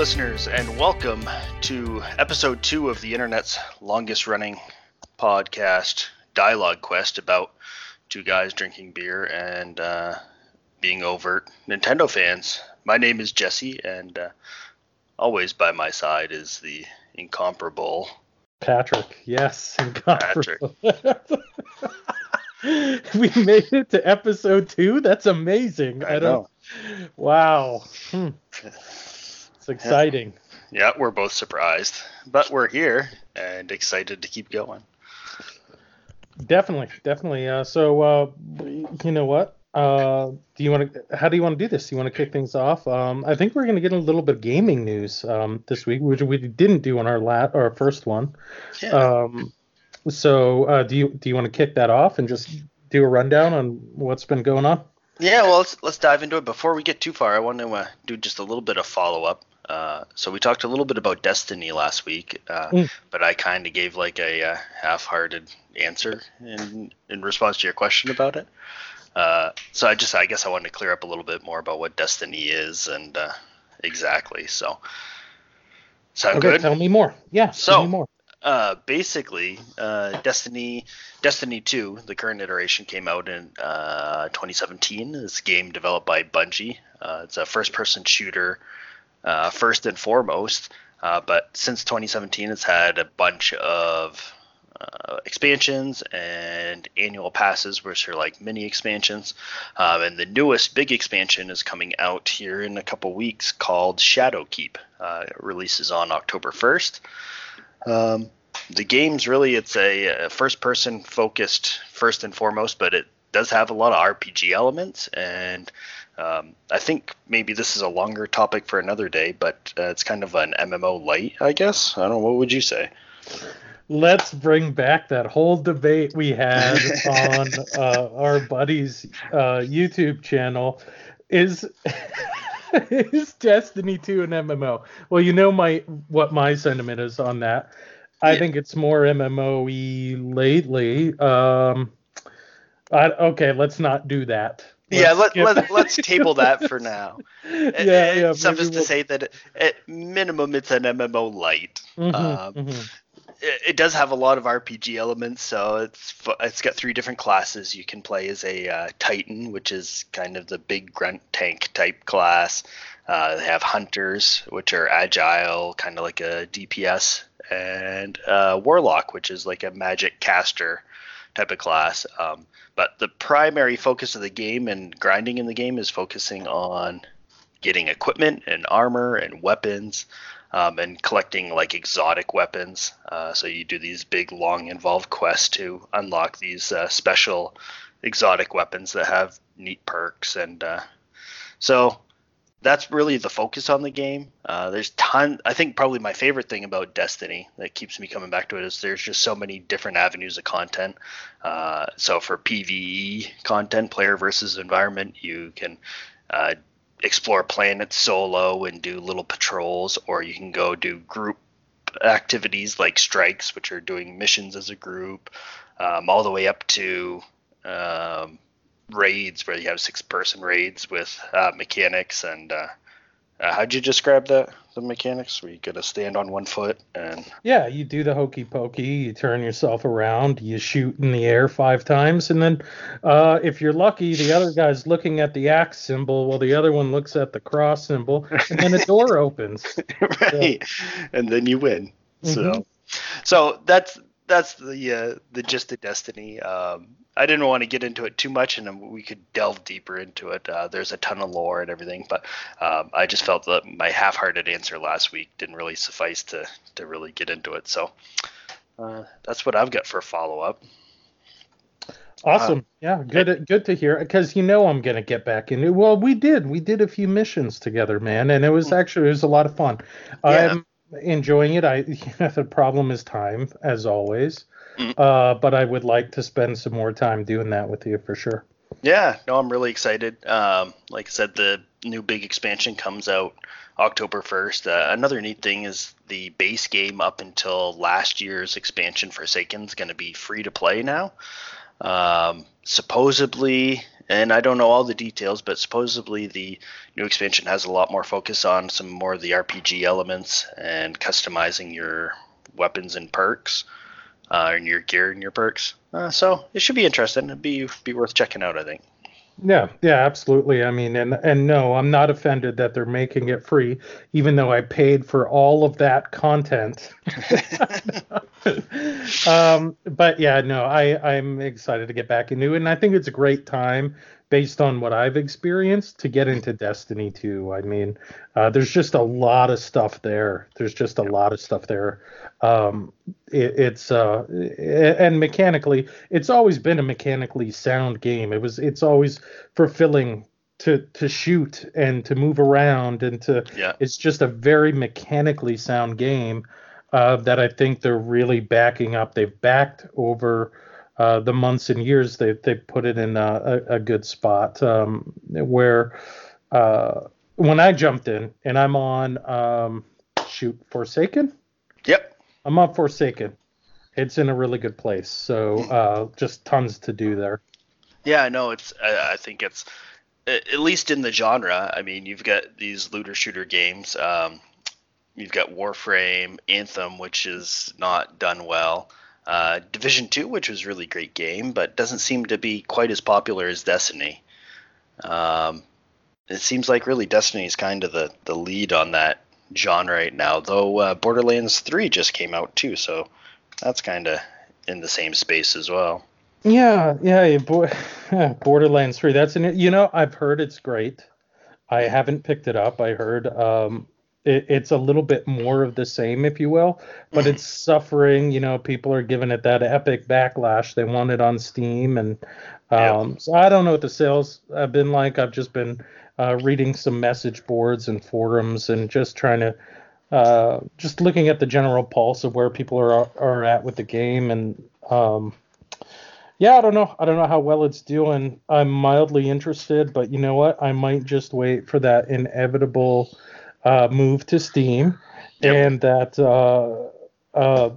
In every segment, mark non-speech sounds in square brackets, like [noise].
listeners, and welcome to episode two of the internet's longest running podcast, Dialogue Quest, about two guys drinking beer and uh, being overt Nintendo fans. My name is Jesse, and uh, always by my side is the incomparable Patrick. Yes, incomparable. Patrick. [laughs] we made it to episode two. That's amazing. I, I don't. Wow. Hmm. It's exciting. Yeah. yeah, we're both surprised, but we're here and excited to keep going. Definitely, definitely. Uh, so, uh, you know what? Uh, do you want to? How do you want to do this? Do you want to kick things off? Um, I think we're going to get a little bit of gaming news um, this week, which we didn't do on our lat our first one. Yeah. Um, so, uh, do you do you want to kick that off and just do a rundown on what's been going on? Yeah, well, let's let's dive into it. Before we get too far, I want to uh, do just a little bit of follow up. Uh, so we talked a little bit about Destiny last week, uh, mm. but I kind of gave like a uh, half-hearted answer in in response to your question about it. Uh, so I just I guess I wanted to clear up a little bit more about what Destiny is and uh, exactly. So sound okay, good? Tell me more. Yeah. So tell me more. Uh, basically, uh, Destiny Destiny 2, the current iteration, came out in uh, 2017. This game developed by Bungie. Uh, it's a first-person shooter, uh, first and foremost. Uh, but since 2017, it's had a bunch of uh, expansions and annual passes, which are like mini expansions. Um, and the newest big expansion is coming out here in a couple weeks called Shadowkeep. Uh, it releases on October 1st. Um, the game's really it's a, a first person focused first and foremost, but it does have a lot of RPG elements and um, I think maybe this is a longer topic for another day, but uh, it's kind of an MMO light, I guess. I don't know. What would you say? let's bring back that whole debate we had [laughs] on uh, our buddy's uh, YouTube channel. Is [laughs] is Destiny 2 an MMO? Well, you know my what my sentiment is on that. I yeah. think it's more MMO-y lately. Um, I, okay, let's not do that. Yeah, let, let, let's table that for [laughs] now. yeah, yeah. Suffice we'll... to say that at minimum it's an MMO light. Mm-hmm, um, mm-hmm it, does have a lot of RPG elements. So it's it's got three different classes. You can play as a uh, Titan, which is kind of the big grunt tank type class. Uh, they have hunters, which are agile, kind of like a DPS, and uh, warlock, which is like a magic caster type of class. Um, but the primary focus of the game and grinding in the game is focusing on getting equipment and armor and weapons um, and collecting like exotic weapons. Uh, so you do these big, long, involved quests to unlock these uh, special exotic weapons that have neat perks, and uh, so that's really the focus on the game. Uh, there's ton. I think probably my favorite thing about Destiny that keeps me coming back to it is there's just so many different avenues of content. Uh, so for PVE content, player versus environment, you can uh, explore planets solo and do little patrols, or you can go do group activities like strikes, which are doing missions as a group, um, all the way up to um, raids where you have six person raids with uh, mechanics and uh, uh, how'd you describe that? The mechanics where you gotta stand on one foot and yeah, you do the hokey pokey. You turn yourself around, you shoot in the air five times, and then uh, if you're lucky, the other guy's looking at the axe symbol while the other one looks at the cross symbol, and then a [laughs] door opens. right, yeah. and then you win. Mm-hmm. So, so that's that's the uh, the gist of Destiny. Um, I didn't want to get into it too much, and we could delve deeper into it. Uh, there's a ton of lore and everything, but um, I just felt that my half-hearted answer last week didn't really suffice to to really get into it. So uh, that's what I've got for a follow-up. Awesome. Uh, yeah, good I, good to hear because you know I'm gonna get back into. Well, we did. We did a few missions together, man, and it was hmm. actually it was a lot of fun. Yeah. I'm enjoying it. I you [laughs] know, the problem is time, as always. Mm. Uh, but I would like to spend some more time doing that with you for sure. Yeah, no, I'm really excited. Um, like I said, the new big expansion comes out October 1st. Uh, another neat thing is the base game up until last year's expansion Forsaken is going to be free to play now. Um, supposedly, and I don't know all the details, but supposedly the new expansion has a lot more focus on some more of the RPG elements and customizing your weapons and perks, uh, and your gear and your perks. Uh, so it should be interesting. It'd be be worth checking out, I think. Yeah, yeah, absolutely. I mean, and and no, I'm not offended that they're making it free, even though I paid for all of that content. [laughs] [laughs] um, but yeah, no, I I'm excited to get back into it, and I think it's a great time based on what I've experienced to get into Destiny 2. I mean, uh, there's just a lot of stuff there. There's just a lot of stuff there. Um, it, it's uh, and mechanically, it's always been a mechanically sound game. It was it's always fulfilling to to shoot and to move around and to yeah. it's just a very mechanically sound game uh, that I think they're really backing up. They've backed over uh, the months and years they they put it in a, a, good spot um, where uh, when I jumped in and I'm on um, shoot Forsaken. Yep. I'm on Forsaken. It's in a really good place. So uh, just tons to do there. Yeah, I know. It's. I, I think it's at least in the genre. I mean, you've got these looter shooter games. Um, you've got Warframe, Anthem, which is not done well. Uh, Division Two, which was really great game, but doesn't seem to be quite as popular as Destiny. Um, it seems like really Destiny is kind of the the lead on that genre right now. Though uh, Borderlands Three just came out too, so that's kind of in the same space as well. Yeah, yeah, [laughs] Borderlands Three. That's an you know I've heard it's great. I haven't picked it up. I heard um, it, it's a little bit more of the same, if you will, but it's [clears throat] suffering. You know, people are giving it that epic backlash. They want it on Steam, and um, yeah. so I don't know what the sales have been like. I've just been uh, reading some message boards and forums and just trying to. Uh, just looking at the general pulse of where people are are at with the game, and um, yeah, I don't know. I don't know how well it's doing. I'm mildly interested, but you know what? I might just wait for that inevitable uh, move to Steam, yep. and that uh, uh,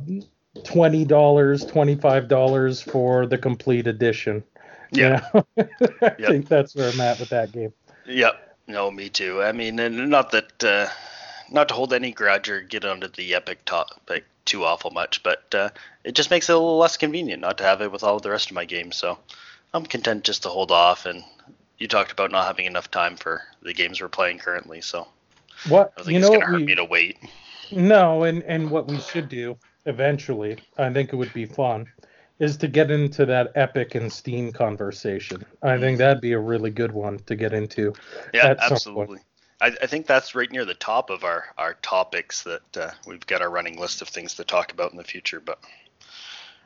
twenty dollars, twenty five dollars for the complete edition. Yeah, [laughs] I yep. think that's where I'm at with that game. Yep. No, me too. I mean, and not that, uh, not to hold any grudge or get onto the epic topic too awful much, but uh, it just makes it a little less convenient not to have it with all the rest of my games. So I'm content just to hold off. And you talked about not having enough time for the games we're playing currently, so what you it's know gonna hurt we, me to wait. No, and and what we should do eventually, I think it would be fun, is to get into that Epic and Steam conversation. I think that'd be a really good one to get into. Yeah, absolutely. I, I, think that's right near the top of our our topics that uh, we've got our running list of things to talk about in the future, but.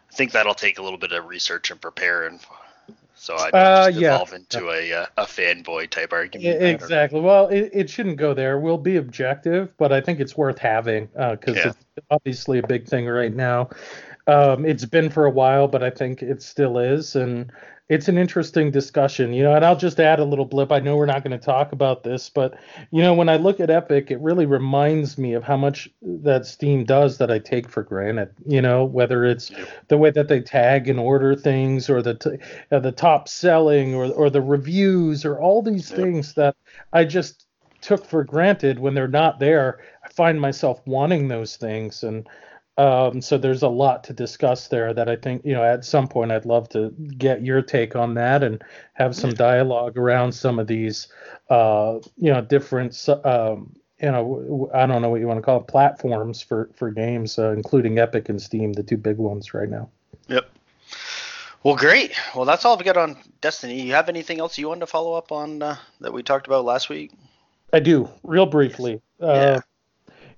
I think that'll take a little bit of research and prepare and so I uh, just evolve yeah. into a uh, a fanboy type argument. Exactly. Well, it, it shouldn't go there. We'll be objective, but I think it's worth having because uh, yeah. it's obviously a big thing right now. Um, it's been for a while, but I think it still is, and it's an interesting discussion, you know. And I'll just add a little blip. I know we're not going to talk about this, but you know, when I look at Epic, it really reminds me of how much that Steam does that I take for granted. You know, whether it's the way that they tag and order things, or the t- uh, the top selling, or or the reviews, or all these things that I just took for granted when they're not there. I find myself wanting those things, and um, so there's a lot to discuss there that I think, you know, at some point I'd love to get your take on that and have some dialogue around some of these, uh, you know, different, um, you know, I don't know what you want to call it, platforms for, for games, uh, including Epic and Steam, the two big ones right now. Yep. Well, great. Well, that's all I've got on Destiny. You have anything else you wanted to follow up on uh, that we talked about last week? I do, real briefly. Uh, yeah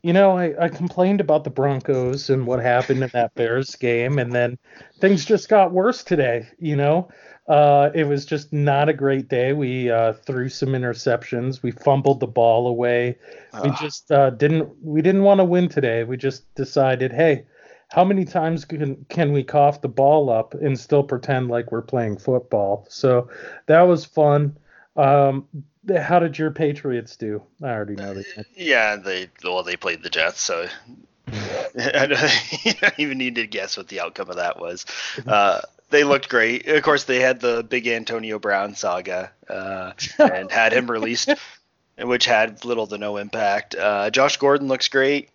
you know, I, I complained about the Broncos and what happened in that Bears game, and then things just got worse today. You know, uh, it was just not a great day. We uh, threw some interceptions. We fumbled the ball away. We just uh, didn't. We didn't want to win today. We just decided, hey, how many times can can we cough the ball up and still pretend like we're playing football? So that was fun. Um, how did your Patriots do? I already know that. Yeah, they well they played the Jets, so [laughs] I [laughs] don't, even need to guess what the outcome of that was. [laughs] Uh, they looked great. Of course, they had the big Antonio Brown saga uh, and had him released, which had little to no impact. Uh, Josh Gordon looks great.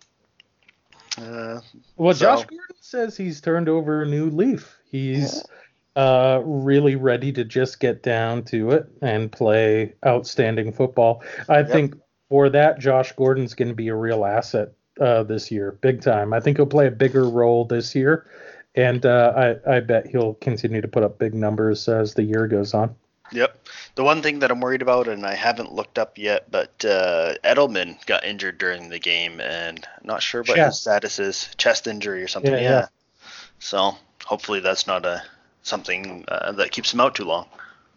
Uh, well, so. Josh Gordon says he's turned over a new leaf. He's uh, really ready to just get down to it and play outstanding football. I yep. think for that, Josh Gordon's going to be a real asset uh, this year, big time. I think he'll play a bigger role this year, and uh, I, I bet he'll continue to put up big numbers as the year goes on. Yep. The one thing that I'm worried about, and I haven't looked up yet, but uh, Edelman got injured during the game, and I'm not sure what chest. his status is. Chest injury or something. Yeah. yeah. yeah. So hopefully that's not a something uh, that keeps him out too long.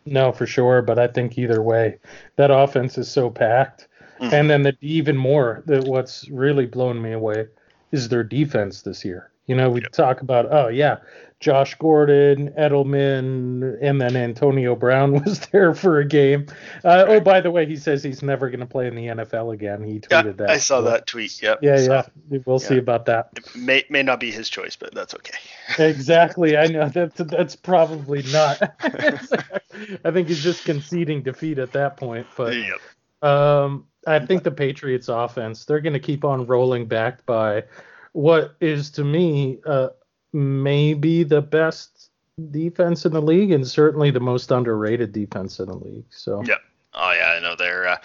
No, for sure. But I think either way, that offense is so packed Mm-hmm. And then the, even more, that what's really blown me away is their defense this year. You know, we yep. talk about, oh, yeah, Josh Gordon, Edelman, and then Antonio Brown [laughs] was there for a game. Uh, oh, by the way, he says he's never going to play in the NFL again. He tweeted yeah, that. I saw so, that tweet. Yep. Yeah, so, yeah. We'll yeah. see about that. It may may not be his choice, but that's okay. [laughs] exactly. I know that that's probably not. [laughs] I think he's just conceding defeat at that point. But yep. um, I think the Patriots offense, they're going to keep on rolling back by what is to me uh, maybe the best defense in the league and certainly the most underrated defense in the league. So Yeah. Oh yeah, I know they're uh,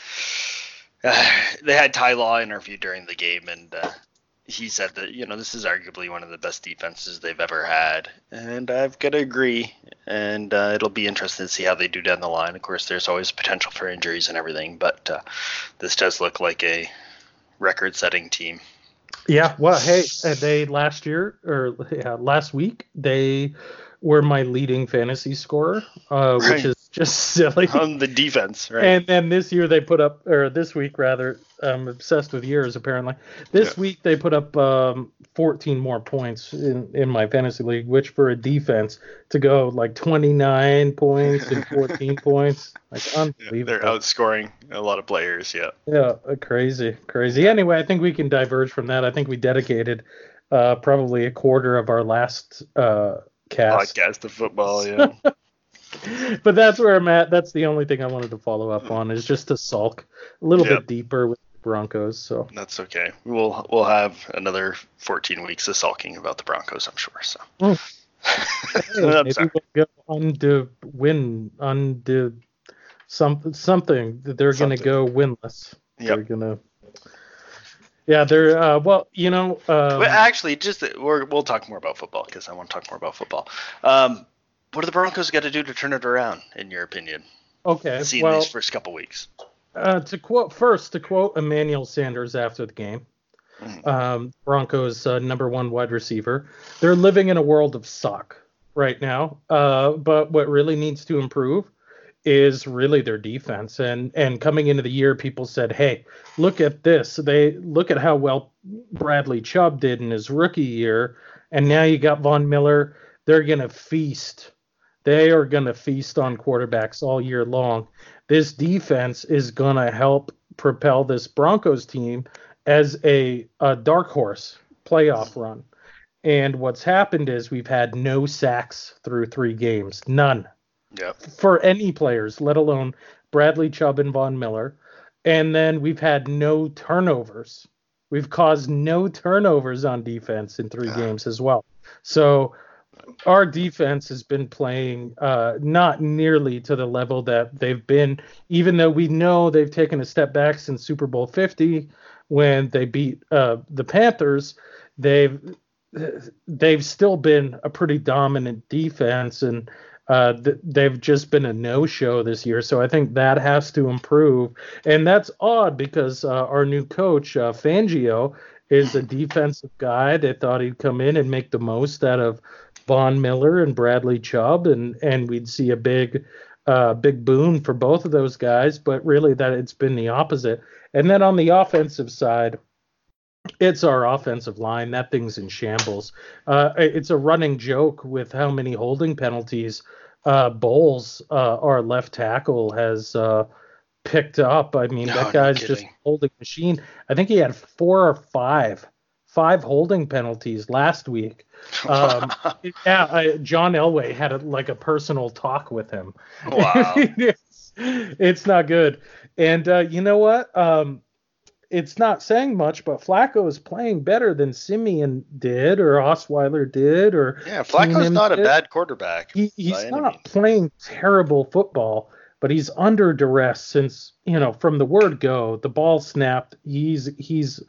uh, [sighs] they had Ty Law interviewed during the game and uh, he said that you know this is arguably one of the best defenses they've ever had, and I've got to agree. And uh, it'll be interesting to see how they do down the line. Of course, there's always potential for injuries and everything, but uh, this does look like a record-setting team. Yeah, well, hey, they last year or yeah, last week they were my leading fantasy scorer, uh, right. which is [laughs] [laughs] just silly on the defense, right? And then this year they put up, or this week rather, I'm obsessed with years apparently. This yeah. week they put up um, 14 more points in in my fantasy league, which for a defense to go like 29 points and 14 [laughs] points, like unbelievable. Yeah, they're outscoring a lot of players. Yeah. Yeah, uh, crazy, crazy. Anyway, I think we can diverge from that. I think we dedicated uh, probably a quarter of our last uh, cast podcast of football. Yeah. [laughs] but that's where I'm at. That's the only thing I wanted to follow up on is just to sulk a little yep. bit deeper with the Broncos. So that's okay. We'll we'll have another 14 weeks of sulking about the Broncos, I'm sure. So mm. [laughs] hey, maybe we'll go win some something that they're going to go winless. Yep. They're gonna. Yeah, they're uh, well, you know. Um, but actually, just we will talk more about football because I want to talk more about football. Um, what do the Broncos got to do to turn it around, in your opinion? Okay. Seeing well, these first couple weeks. Uh, to quote first, to quote Emmanuel Sanders after the game, mm-hmm. um, Broncos' uh, number one wide receiver, they're living in a world of suck right now. Uh, but what really needs to improve is really their defense. And and coming into the year, people said, "Hey, look at this. They look at how well Bradley Chubb did in his rookie year, and now you got Von Miller. They're gonna feast they are going to feast on quarterbacks all year long. This defense is going to help propel this Broncos team as a, a dark horse playoff run. And what's happened is we've had no sacks through three games, none. Yep. For any players, let alone Bradley Chubb and Von Miller. And then we've had no turnovers. We've caused no turnovers on defense in three games as well. So our defense has been playing uh, not nearly to the level that they've been, even though we know they've taken a step back since Super Bowl 50 when they beat uh, the Panthers. They've they've still been a pretty dominant defense, and uh, th- they've just been a no-show this year. So I think that has to improve, and that's odd because uh, our new coach uh, Fangio is a defensive guy They thought he'd come in and make the most out of Von Miller and Bradley Chubb, and and we'd see a big uh, big boon for both of those guys. But really, that it's been the opposite. And then on the offensive side, it's our offensive line. That thing's in shambles. Uh, it's a running joke with how many holding penalties uh, Bolles, uh, our left tackle, has uh, picked up. I mean, no, that guy's no just holding machine. I think he had four or five five holding penalties last week. Um, [laughs] yeah, I, John Elway had a, like a personal talk with him. Wow. [laughs] it's, it's, not good. And uh, you know what? Um, it's not saying much, but Flacco is playing better than Siemian did or Osweiler did or yeah. Flacco's Keenum not did. a bad quarterback. He, he's not playing terrible football, but he's under duress since you know from the word go. The ball snapped. He's he's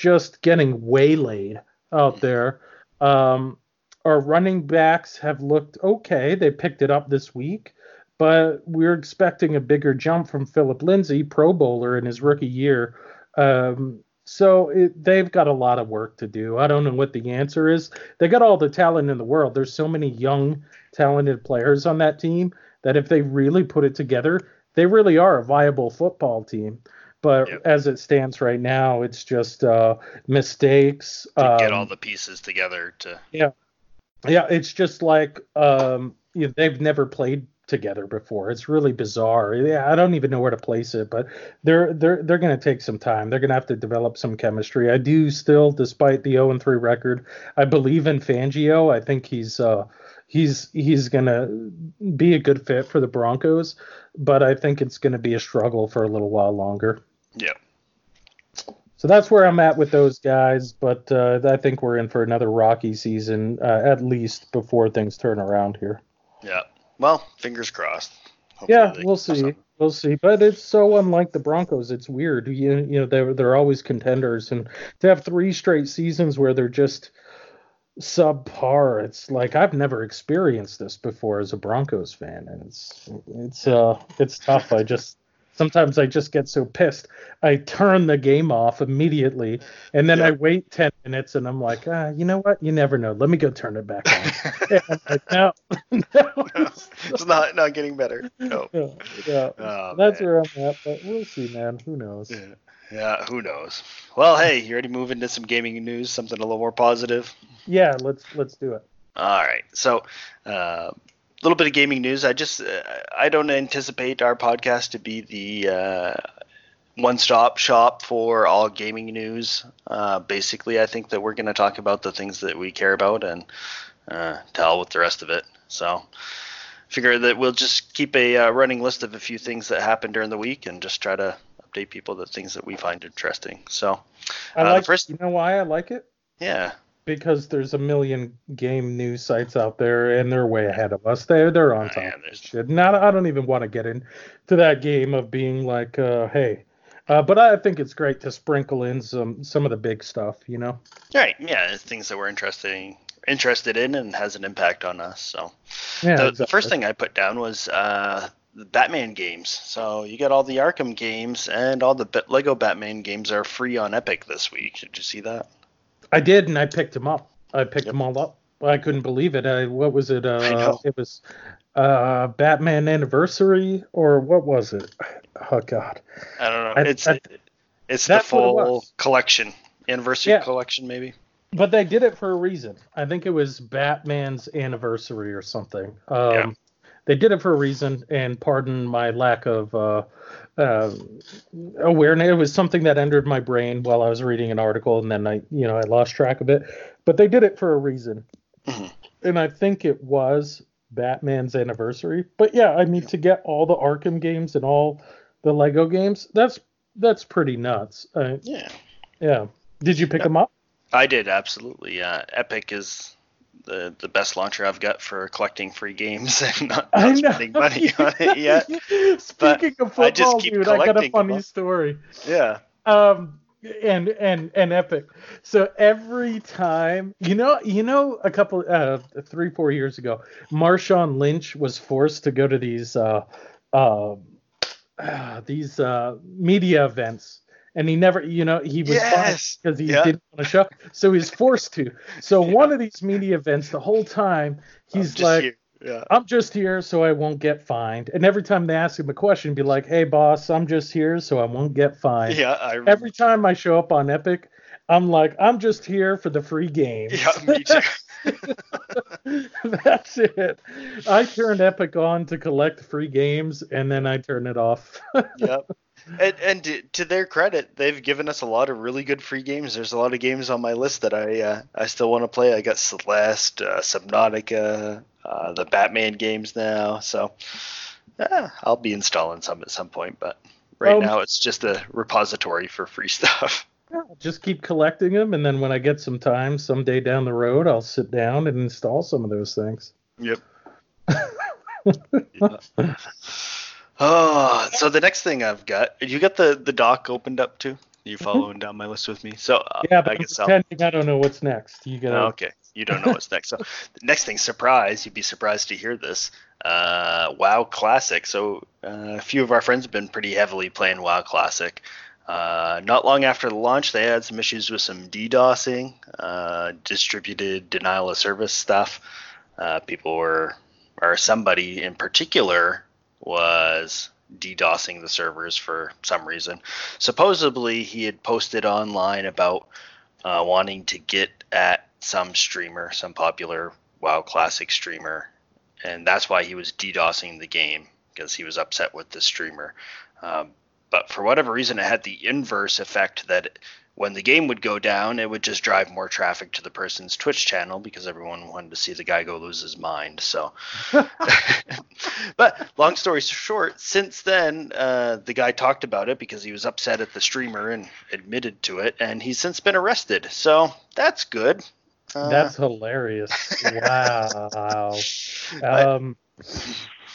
just getting waylaid out there. Um, our running backs have looked okay. They picked it up this week, but we're expecting a bigger jump from Philip Lindsay, Pro Bowler in his rookie year um, so it, they've got a lot of work to do. I don't know what the answer is. They got all the talent in the world. There's so many young, talented players on that team that if they really put it together, they really are a viable football team. But yep. as it stands right now, it's just uh, mistakes. To um, get all the pieces together to. Yeah, yeah. It's just like um, you know, they've never played together before. It's really bizarre. Yeah, I don't even know where to place it, but they're they're they're going to take some time. They're going to have to develop some chemistry. I do still, despite the 0 and 3 record, I believe in Fangio. I think he's uh, he's he's going to be a good fit for the Broncos, but I think it's going to be a struggle for a little while longer. Yeah. So that's where I'm at with those guys, but uh, I think we're in for another rocky season uh, at least before things turn around here. Yeah. Well, fingers crossed. Hopefully yeah, we'll see. We'll see. But it's so unlike the Broncos. It's weird. You, you know, they're they're always contenders, and to have three straight seasons where they're just subpar. It's like I've never experienced this before as a Broncos fan, and it's it's uh it's tough. I just sometimes I just get so pissed. I turn the game off immediately, and then yeah. I wait ten minutes, and I'm like, ah, you know what? You never know. Let me go turn it back on. [laughs] like, no, [laughs] no, no, [laughs] it's not not getting better. No. Yeah, yeah. Oh, that's man. where I'm at, but we'll see, man. Who knows? Yeah. Yeah, who knows? Well, hey, you ready to move into some gaming news? Something a little more positive. Yeah, let's let's do it. All right. So, uh, little bit of gaming news. I just uh, I don't anticipate our podcast to be the uh, one-stop shop for all gaming news. Uh, basically, I think that we're going to talk about the things that we care about and uh, tell with the rest of it. So, figure that we'll just keep a uh, running list of a few things that happened during the week and just try to update people the things that we find interesting. So, I uh, like. First, you know why I like it? Yeah because there's a million game news sites out there and they're way ahead of us. They're they're on top yeah, of shit. Not I don't even want to get into that game of being like, uh, hey. Uh, but I think it's great to sprinkle in some some of the big stuff, you know. Right. Yeah, things that we're interested interested in and has an impact on us. So yeah, the, exactly. the first thing I put down was uh, the Batman games. So you got all the Arkham games and all the Lego Batman games are free on Epic this week. Did you see that? I did, and I picked them up. I picked yep. them all up. I couldn't believe it. I, what was it? Uh, it was uh, Batman Anniversary, or what was it? Oh God. I don't know. I, it's I, it's the full it collection, anniversary yeah. collection, maybe. But they did it for a reason. I think it was Batman's anniversary or something. Um, yeah. They did it for a reason, and pardon my lack of uh, uh, awareness. It was something that entered my brain while I was reading an article, and then I, you know, I lost track of it. But they did it for a reason, mm-hmm. and I think it was Batman's anniversary. But yeah, I mean, to get all the Arkham games and all the Lego games, that's that's pretty nuts. Uh, yeah. Yeah. Did you pick yeah. them up? I did absolutely. Uh, Epic is the the best launcher I've got for collecting free games [laughs] and not, not spending money [laughs] on it yet. [laughs] Speaking but of football, I just keep dude, I got a funny story. Yeah. Um, and and and epic. So every time, you know, you know, a couple, uh, three four years ago, Marshawn Lynch was forced to go to these uh, uh, [sighs] uh these uh media events and he never, you know, he was yes. because he yeah. didn't want to show, so he's forced to. So yeah. one of these media events, the whole time, he's like, yeah. "I'm just here, so I won't get fined." And every time they ask him a question, be like, "Hey, boss, I'm just here, so I won't get fined." Yeah, I every time I show up on Epic, I'm like, "I'm just here for the free game." Yeah, me too. [laughs] That's it. I turned Epic on to collect free games, and then I turn it off. yep. And, and to their credit, they've given us a lot of really good free games. There's a lot of games on my list that I uh, I still want to play. I got Celeste, uh, Subnautica, uh, the Batman games now. So yeah, I'll be installing some at some point, but right um, now it's just a repository for free [laughs] stuff. Yeah, just keep collecting them, and then when I get some time, someday down the road, I'll sit down and install some of those things. Yep. [laughs] Oh, so the next thing I've got, you got the the doc opened up too? You mm-hmm. following down my list with me? So uh, yeah, but I guess pretending I'll... I don't know what's next. You got oh, okay. You don't know what's next. So the next thing, surprise! You'd be surprised to hear this. Uh, WoW Classic. So uh, a few of our friends have been pretty heavily playing WoW Classic. Uh, not long after the launch, they had some issues with some DDoSing, uh, distributed denial of service stuff. Uh, people were, or somebody in particular, was DDoSing the servers for some reason. Supposedly, he had posted online about uh, wanting to get at some streamer, some popular WoW Classic streamer, and that's why he was DDoSing the game because he was upset with the streamer. Um, but for whatever reason, it had the inverse effect that when the game would go down, it would just drive more traffic to the person's Twitch channel because everyone wanted to see the guy go lose his mind. So, [laughs] but long story short, since then, uh, the guy talked about it because he was upset at the streamer and admitted to it, and he's since been arrested. So that's good. Uh, that's hilarious. Wow. [laughs] um,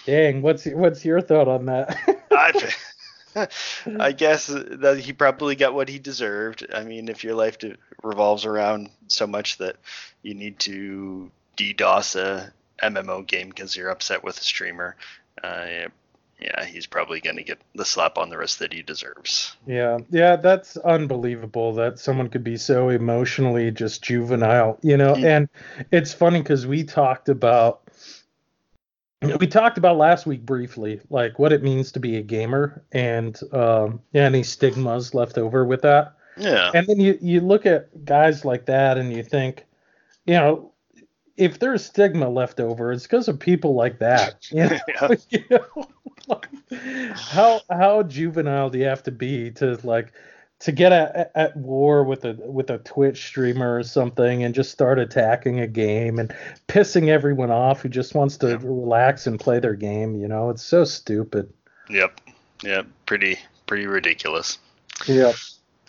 dang, what's what's your thought on that? [laughs] [laughs] I guess that he probably got what he deserved. I mean, if your life revolves around so much that you need to DDoS a MMO game because you're upset with a streamer, uh, yeah, he's probably going to get the slap on the wrist that he deserves. Yeah, yeah, that's unbelievable that someone could be so emotionally just juvenile, you know. Mm-hmm. And it's funny because we talked about [clears throat] we talked about last week briefly, like what it means to be a gamer and um, any stigmas left over with that. Yeah. And then you, you look at guys like that and you think, you know, if there's stigma left over, it's because of people like that. [laughs] You know? yeah. [laughs] you know? [laughs] how how juvenile do you have to be to like to get at, at war with a with a Twitch streamer or something and just start attacking a game and pissing everyone off who just wants to relax and play their game. You know, it's so stupid. Yep. Yep. Pretty pretty ridiculous. Yep.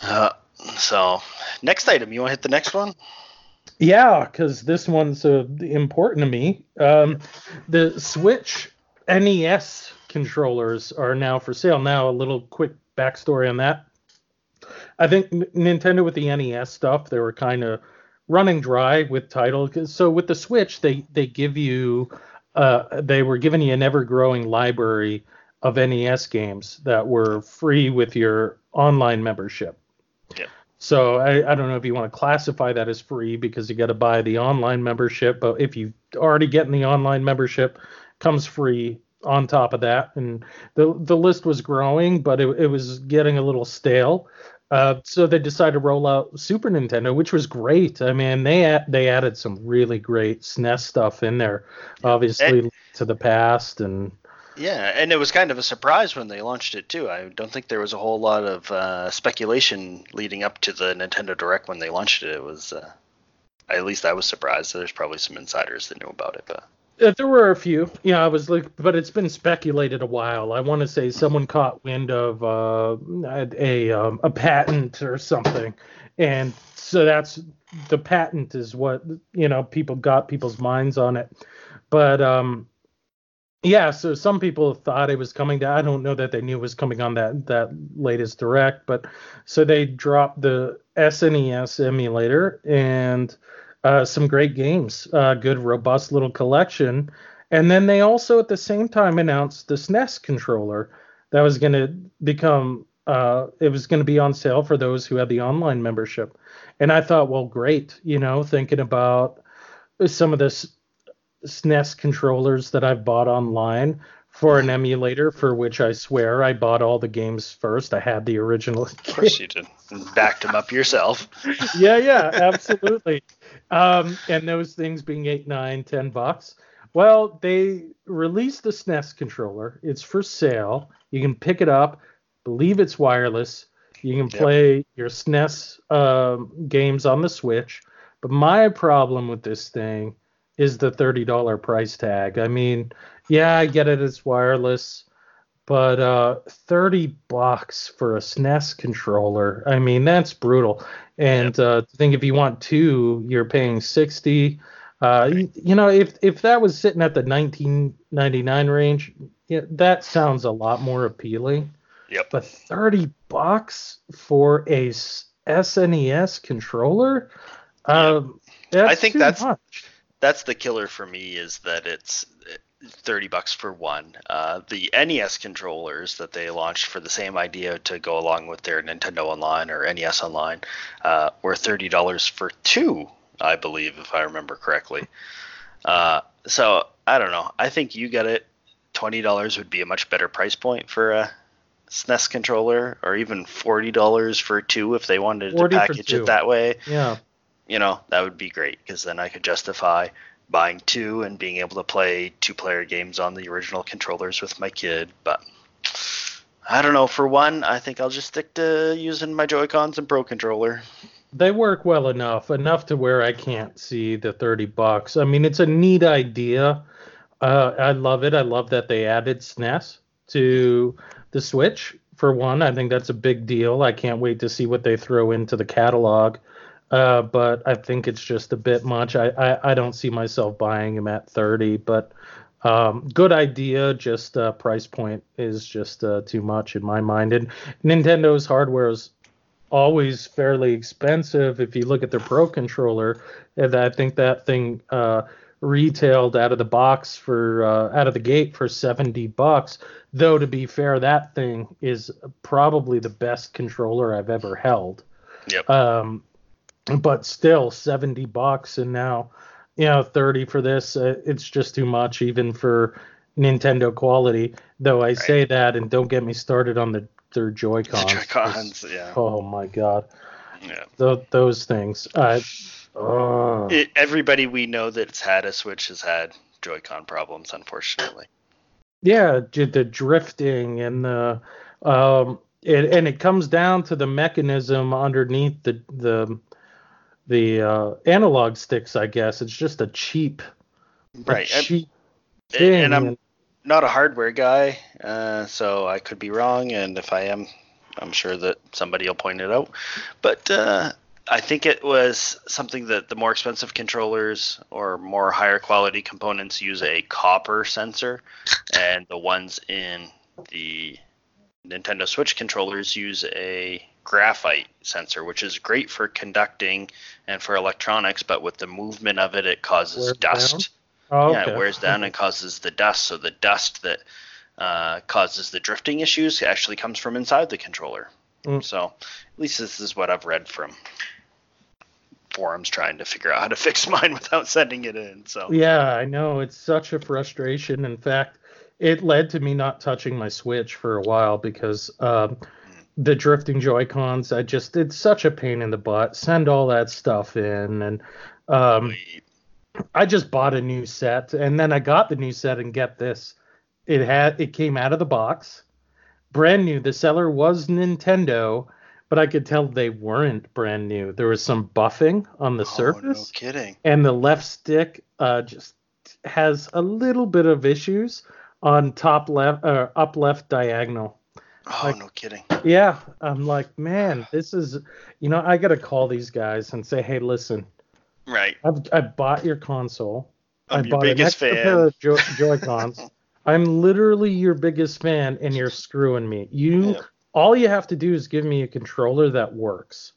Uh, so next item, you want to hit the next one? Yeah, because this one's uh, important to me. Um, the Switch NES controllers are now for sale. Now, a little quick backstory on that. I think Nintendo with the NES stuff, they were kind of running dry with titles. So with the Switch, they they give you, uh, they were giving you an ever growing library of NES games that were free with your online membership. Yeah. So I, I don't know if you want to classify that as free because you got to buy the online membership, but if you already getting the online membership, comes free on top of that. And the the list was growing, but it, it was getting a little stale. Uh, so they decided to roll out Super Nintendo, which was great. I mean, they they added some really great SNES stuff in there, obviously and, to the past and. Yeah, and it was kind of a surprise when they launched it too. I don't think there was a whole lot of uh, speculation leading up to the Nintendo Direct when they launched it. It was, uh, at least I was surprised. There's probably some insiders that knew about it, but. Uh, there were a few. Yeah, I was like, but it's been speculated a while. I want to say someone caught wind of uh, a um, a patent or something, and so that's the patent is what you know people got people's minds on it. But um, yeah, so some people thought it was coming to. I don't know that they knew it was coming on that that latest direct, but so they dropped the SNES emulator and uh, some great games, uh, good robust little collection. And then they also at the same time announced the SNES controller that was going to become uh, it was going to be on sale for those who had the online membership. And I thought, well, great, you know, thinking about some of the SNES controllers that I've bought online for an emulator for which I swear I bought all the games first. I had the original. Of course you did. Backed them up yourself. [laughs] yeah, yeah, absolutely. Um, and those things being eight, nine, ten bucks. Well, they released the SNES controller. It's for sale. You can pick it up. believe it's wireless. You can play yep. your SNES um, games on the Switch. But my problem with this thing is the $30 price tag. I mean, yeah, I get it, it's wireless, but uh, 30 bucks for a SNES controller, I mean, that's brutal. And uh, I think if you want two, you're paying 60. Uh, you, you, know, if if that was sitting at the 1999 range, yeah, that sounds a lot more appealing. Yep. But 30 bucks for a SNES controller? Um, I think that's much. that's the killer for me is that it's 30 bucks for one. Uh, the NES controllers that they launched for the same idea to go along with their Nintendo Online or NES Online uh, were $30 for two, I believe, if I remember correctly. Uh, so I don't know. I think you get it. $20 would be a much better price point for a SNES controller, or even $40 for two if they wanted to package it that way. Yeah you know, that would be great because then I could justify buying two and being able to play two player games on the original controllers with my kid. But I don't know. For one, I think I'll just stick to using my Joy Cons and Pro Controller. They work well enough, enough to where I can't see the 30 bucks. I mean, it's a neat idea. Uh, I love it. I love that they added SNES to the Switch. For one, I think that's a big deal. I can't wait to see what they throw into the catalog uh, but I think it's just a bit much. I, I, I don't see myself buying him at 30, but um, good idea. Just uh, price point is just uh, too much in my mind. And Nintendo's hardware is always fairly expensive. If you look at their Pro controller, and I think that thing uh, retailed out of the box for uh, out of the gate for 70 bucks. Though to be fair, that thing is probably the best controller I've ever held. Yep. Um, but still 70 bucks and now you know 30 for this uh, it's just too much even for nintendo quality. Though i right. say that and don't get me started on the their joy cons joy cons yeah. Oh my god. Yeah. Th- those things. Uh, uh. It, everybody we know that's had a switch has had joy-con problems unfortunately. Yeah the drifting and the um it, and it comes down to the mechanism underneath the the the uh, analog sticks, I guess. It's just a cheap, right? A cheap and, thing. And I'm not a hardware guy, uh, so I could be wrong. And if I am, I'm sure that somebody will point it out. But uh, I think it was something that the more expensive controllers or more higher quality components use a copper sensor, and the ones in the Nintendo Switch controllers use a graphite sensor, which is great for conducting and for electronics, but with the movement of it, it causes wears dust. Oh, yeah, it wears down and causes the dust. So the dust that uh, causes the drifting issues actually comes from inside the controller. Mm. So at least this is what I've read from forums trying to figure out how to [laughs] fix mine without sending it in. So yeah, I know it's such a frustration. In fact, it led to me not touching my Switch for a while because um, the drifting Joy Cons, I just it's such a pain in the butt. Send all that stuff in, and um, I just bought a new set, and then I got the new set, and get this, it had it came out of the box, brand new. The seller was Nintendo, but I could tell they weren't brand new. There was some buffing on the oh, surface. No kidding. And the left stick uh, just has a little bit of issues on top left, uh, up left diagonal. Oh, like, no kidding. Yeah, I'm like, man, this is, you know, I gotta call these guys and say, hey, listen. Right. I've I bought your console. I'm I bought an extra fan. pair of jo- Joy Cons. [laughs] I'm literally your biggest fan, and you're screwing me. You, yeah. all you have to do is give me a controller that works.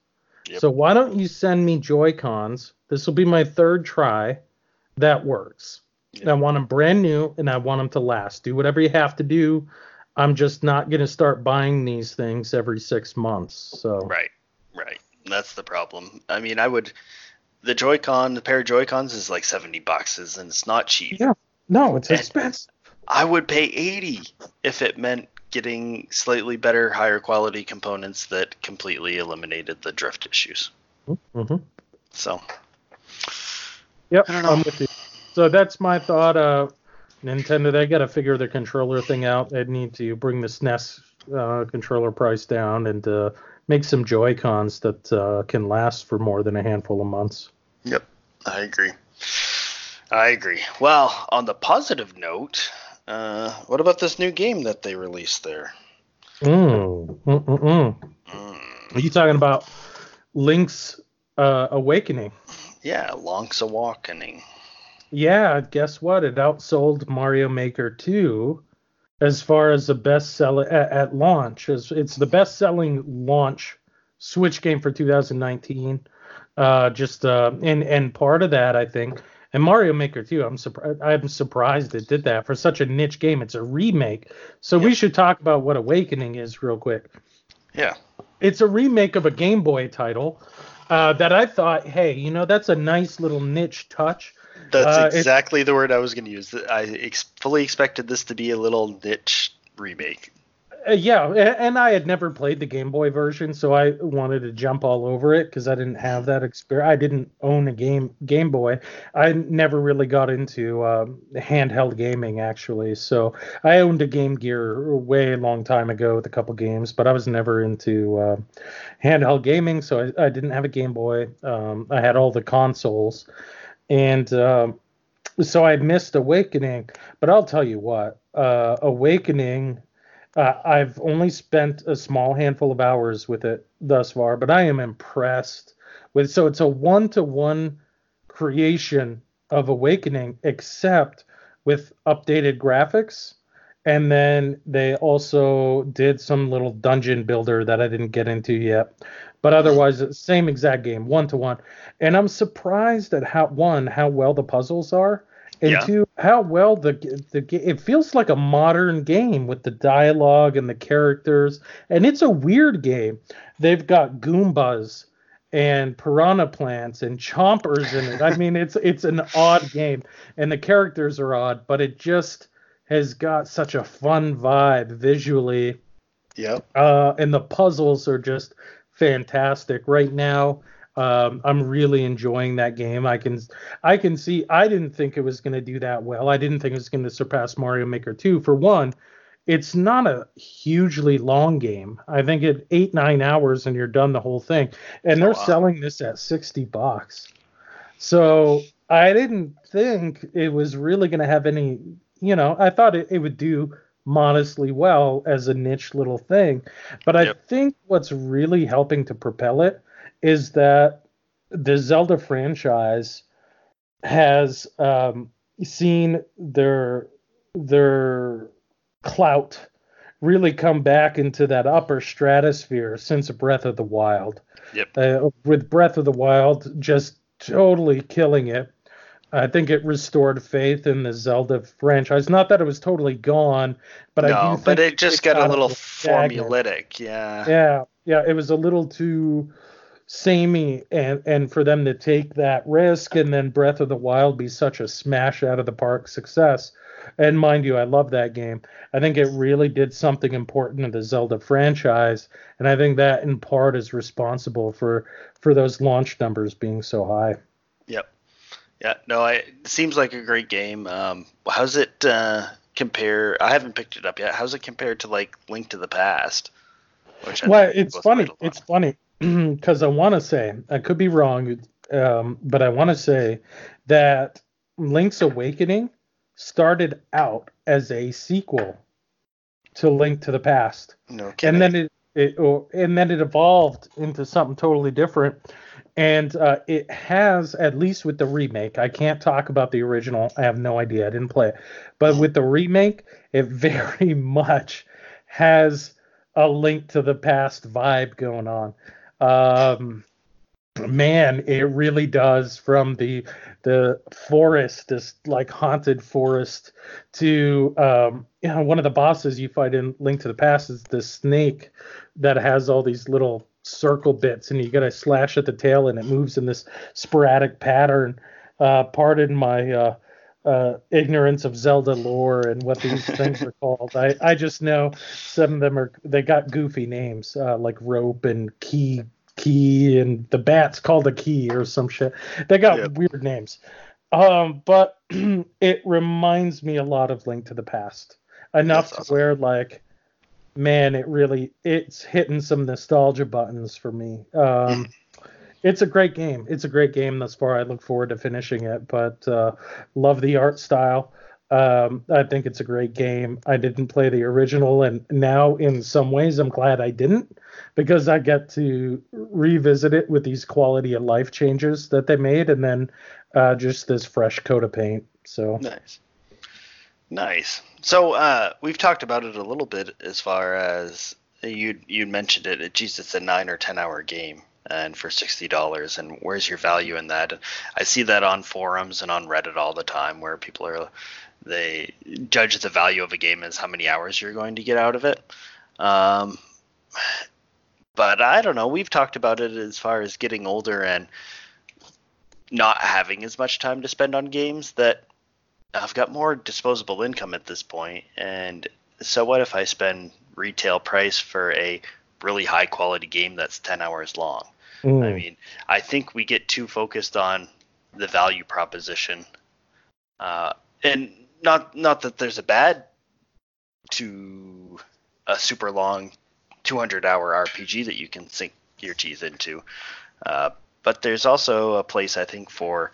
Yep. So why don't you send me Joy Cons? This will be my third try. That works. Yep. I want them brand new, and I want them to last. Do whatever you have to do I'm just not going to start buying these things every six months. So right, right. That's the problem. I mean, I would. The Joy-Con, the pair of Joy-Cons is like seventy boxes, and it's not cheap. Yeah, no, it's and expensive. I would pay eighty if it meant getting slightly better, higher quality components that completely eliminated the drift issues. Mm-hmm. So. Yep, I don't know. I'm with you. So that's my thought. Uh, Nintendo, they got to figure their controller thing out. They need to bring the SNES uh, controller price down and uh, make some Joy Cons that uh, can last for more than a handful of months. Yep, I agree. I agree. Well, on the positive note, uh, what about this new game that they released there? Mm, mm, mm, mm. mm. Are you talking about Link's uh, Awakening? Yeah, Link's Awakening. Yeah, guess what? It outsold Mario Maker 2 as far as the best seller at, at launch. It's, it's the best selling launch Switch game for 2019. Uh, just uh, and and part of that, I think, and Mario Maker 2. I'm surprised. I'm surprised it did that for such a niche game. It's a remake, so we should talk about what Awakening is real quick. Yeah, it's a remake of a Game Boy title uh, that I thought, hey, you know, that's a nice little niche touch. That's uh, exactly the word I was going to use. I ex- fully expected this to be a little niche remake. Uh, yeah, and I had never played the Game Boy version, so I wanted to jump all over it because I didn't have that experience. I didn't own a game Game Boy. I never really got into um, handheld gaming actually. So I owned a Game Gear way long time ago with a couple games, but I was never into uh, handheld gaming. So I, I, didn't have a Game Boy. Um, I had all the consoles, and uh, so I missed Awakening. But I'll tell you what, uh, Awakening uh, I've only spent a small handful of hours with it thus far, but I am impressed with. So it's a one-to-one creation of Awakening, except with updated graphics. And then they also did some little dungeon builder that I didn't get into yet. But otherwise, same exact game, one to one. And I'm surprised at how one how well the puzzles are and yeah. two, how well the the it feels like a modern game with the dialogue and the characters, and it's a weird game. They've got Goombas and piranha plants and chompers in it. I mean, it's it's an odd game, and the characters are odd, but it just has got such a fun vibe visually. Yep. Uh, and the puzzles are just fantastic right now. Um, I'm really enjoying that game. I can I can see I didn't think it was going to do that well. I didn't think it was going to surpass Mario Maker 2. For one, it's not a hugely long game. I think it eight nine hours and you're done the whole thing. And they're oh, wow. selling this at 60 bucks. So I didn't think it was really going to have any. You know, I thought it, it would do modestly well as a niche little thing. But I yep. think what's really helping to propel it is that the Zelda franchise has um, seen their their clout really come back into that upper stratosphere since Breath of the Wild. Yep. Uh, with Breath of the Wild just totally killing it. I think it restored faith in the Zelda franchise. Not that it was totally gone, but no, I do but it just got a little formulaic. Yeah. Yeah. Yeah. It was a little too samey and and for them to take that risk and then Breath of the Wild be such a smash out of the park success. And mind you, I love that game. I think it really did something important in the Zelda franchise, and I think that in part is responsible for for those launch numbers being so high. Yep. Yeah. No, I, it seems like a great game. Um, how's it uh, compare? I haven't picked it up yet. How's it compared to like Link to the Past? well, it's funny. It's funny [clears throat] because I want to say I could be wrong, um, but I want to say that Link's Awakening started out as a sequel to Link to the Past. No kidding. And then it, it or, and then it evolved into something totally different. And uh, it has, at least with the remake, I can't talk about the original. I have no idea. I didn't play it. But with the remake, it [laughs] very much has a link to the past vibe going on. Um, man, it really does from the the forest, this like haunted forest, to um, you know, one of the bosses you fight in Link to the Past is the snake that has all these little circle bits, and you got to slash at the tail, and it moves in this sporadic pattern. Uh, pardon my uh, uh, ignorance of Zelda lore and what these [laughs] things are called. I, I just know some of them are they got goofy names uh, like rope and key key and the bat's called a key or some shit. They got yep. weird names. Um, but [clears throat] it reminds me a lot of Link to the Past enough awesome. to where like, man, it really it's hitting some nostalgia buttons for me. Um, it's a great game. It's a great game thus far. I look forward to finishing it, but uh, love the art style. Um, I think it's a great game. I didn't play the original, and now in some ways I'm glad I didn't because I get to revisit it with these quality of life changes that they made, and then uh, just this fresh coat of paint. So nice, nice. So uh, we've talked about it a little bit as far as you you mentioned it. Geez, it's a nine or ten hour game and for sixty dollars. And where's your value in that? I see that on forums and on Reddit all the time, where people are they judge the value of a game as how many hours you're going to get out of it. Um, but I don't know. We've talked about it as far as getting older and not having as much time to spend on games that I've got more disposable income at this point, and so what if I spend retail price for a really high quality game that's 10 hours long? Mm. I mean, I think we get too focused on the value proposition, uh, and not not that there's a bad to a super long 200 hour RPG that you can sink your teeth into. Uh, but there's also a place I think for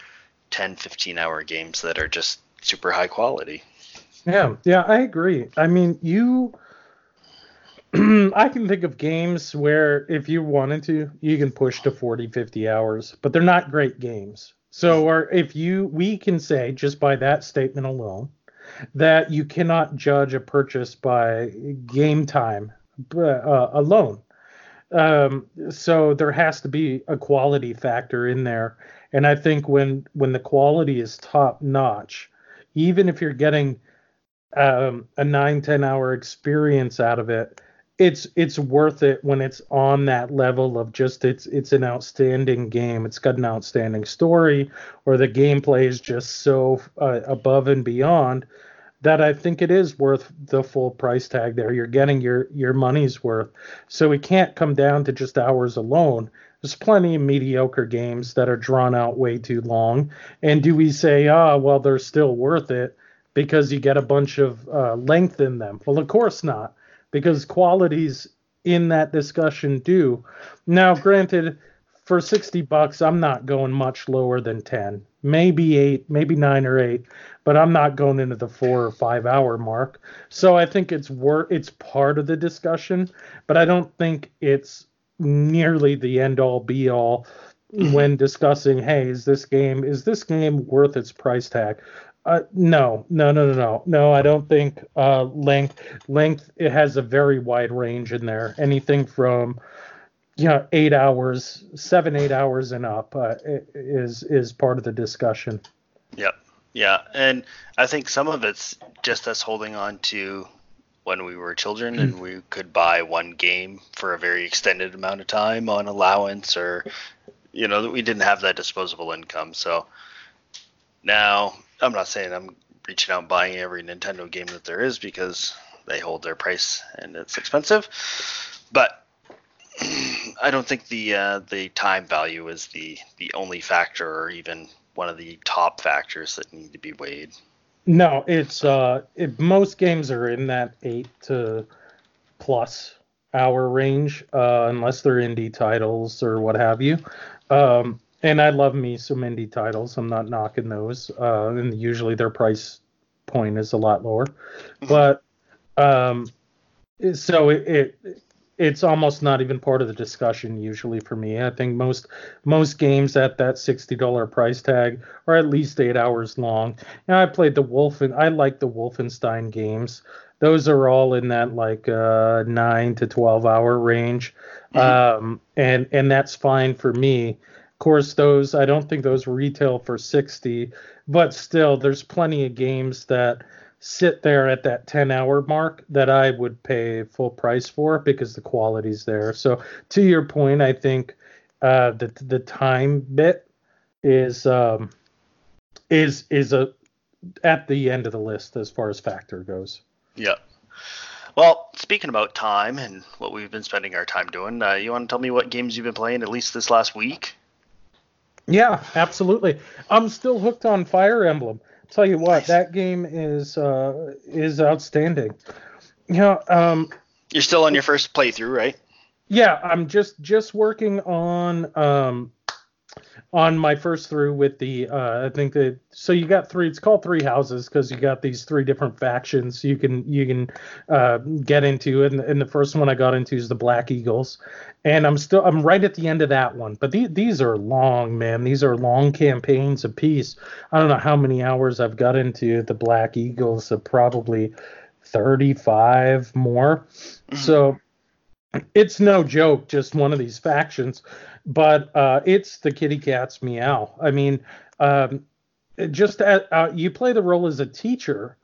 10, 15 hour games that are just super high quality. Yeah, yeah, I agree. I mean, you [clears throat] I can think of games where if you wanted to, you can push to 40, 50 hours, but they're not great games. So, or if you, we can say just by that statement alone that you cannot judge a purchase by game time uh, alone. Um, so there has to be a quality factor in there, and I think when when the quality is top notch, even if you're getting um, a nine ten hour experience out of it, it's it's worth it when it's on that level of just it's it's an outstanding game. It's got an outstanding story, or the gameplay is just so uh, above and beyond that I think it is worth the full price tag there. You're getting your your money's worth. So we can't come down to just hours alone. There's plenty of mediocre games that are drawn out way too long. And do we say, ah, oh, well, they're still worth it because you get a bunch of uh, length in them? Well, of course not, because qualities in that discussion do. Now, granted, for 60 bucks, I'm not going much lower than 10, maybe eight, maybe nine or eight, but I'm not going into the four or five hour mark. So I think it's worth, it's part of the discussion, but I don't think it's nearly the end all be all mm-hmm. when discussing, hey, is this game, is this game worth its price tag? Uh, no, no, no, no, no, no. I don't think uh, length. Length it has a very wide range in there. Anything from you know eight hours seven eight hours and up uh, is is part of the discussion yep yeah and i think some of it's just us holding on to when we were children and we could buy one game for a very extended amount of time on allowance or you know that we didn't have that disposable income. So now i'm not saying i'm reaching out and buying every nintendo game that there is because they hold their price and it's expensive. But [clears throat] I don't think the uh, the time value is the the only factor, or even one of the top factors that need to be weighed. No, it's uh, it, most games are in that eight to plus hour range, uh, unless they're indie titles or what have you. Um, and I love me some indie titles. I'm not knocking those. Uh, and usually their price point is a lot lower, mm-hmm. but um, so it, it it's almost not even part of the discussion usually for me. I think most most games at that sixty dollar price tag are at least eight hours long. Now I played the Wolf and I like the Wolfenstein games. Those are all in that like uh, nine to twelve hour range, mm-hmm. um, and and that's fine for me. Of course, those I don't think those retail for sixty, but still, there's plenty of games that sit there at that 10 hour mark that I would pay full price for because the quality's there. So to your point, I think uh, the the time bit is um, is is a at the end of the list as far as factor goes. Yeah. Well, speaking about time and what we've been spending our time doing, uh, you want to tell me what games you've been playing at least this last week? Yeah, absolutely. I'm still hooked on Fire Emblem. Tell you what, nice. that game is uh, is outstanding. You know, um, you're still on your first playthrough, right? Yeah, I'm just just working on um, on my first through with the uh, I think that so you got three it's called three houses because you got these three different factions you can you can uh, get into and, and the first one I got into is the Black Eagles. And I'm still I'm right at the end of that one but the, these are long man. These are long campaigns of peace I don't know how many hours I've got into the Black Eagles of probably 35 more. Mm-hmm. so it's no joke just one of these factions but uh, it's the kitty cat's meow. I mean, um, just at, uh, you play the role as a teacher,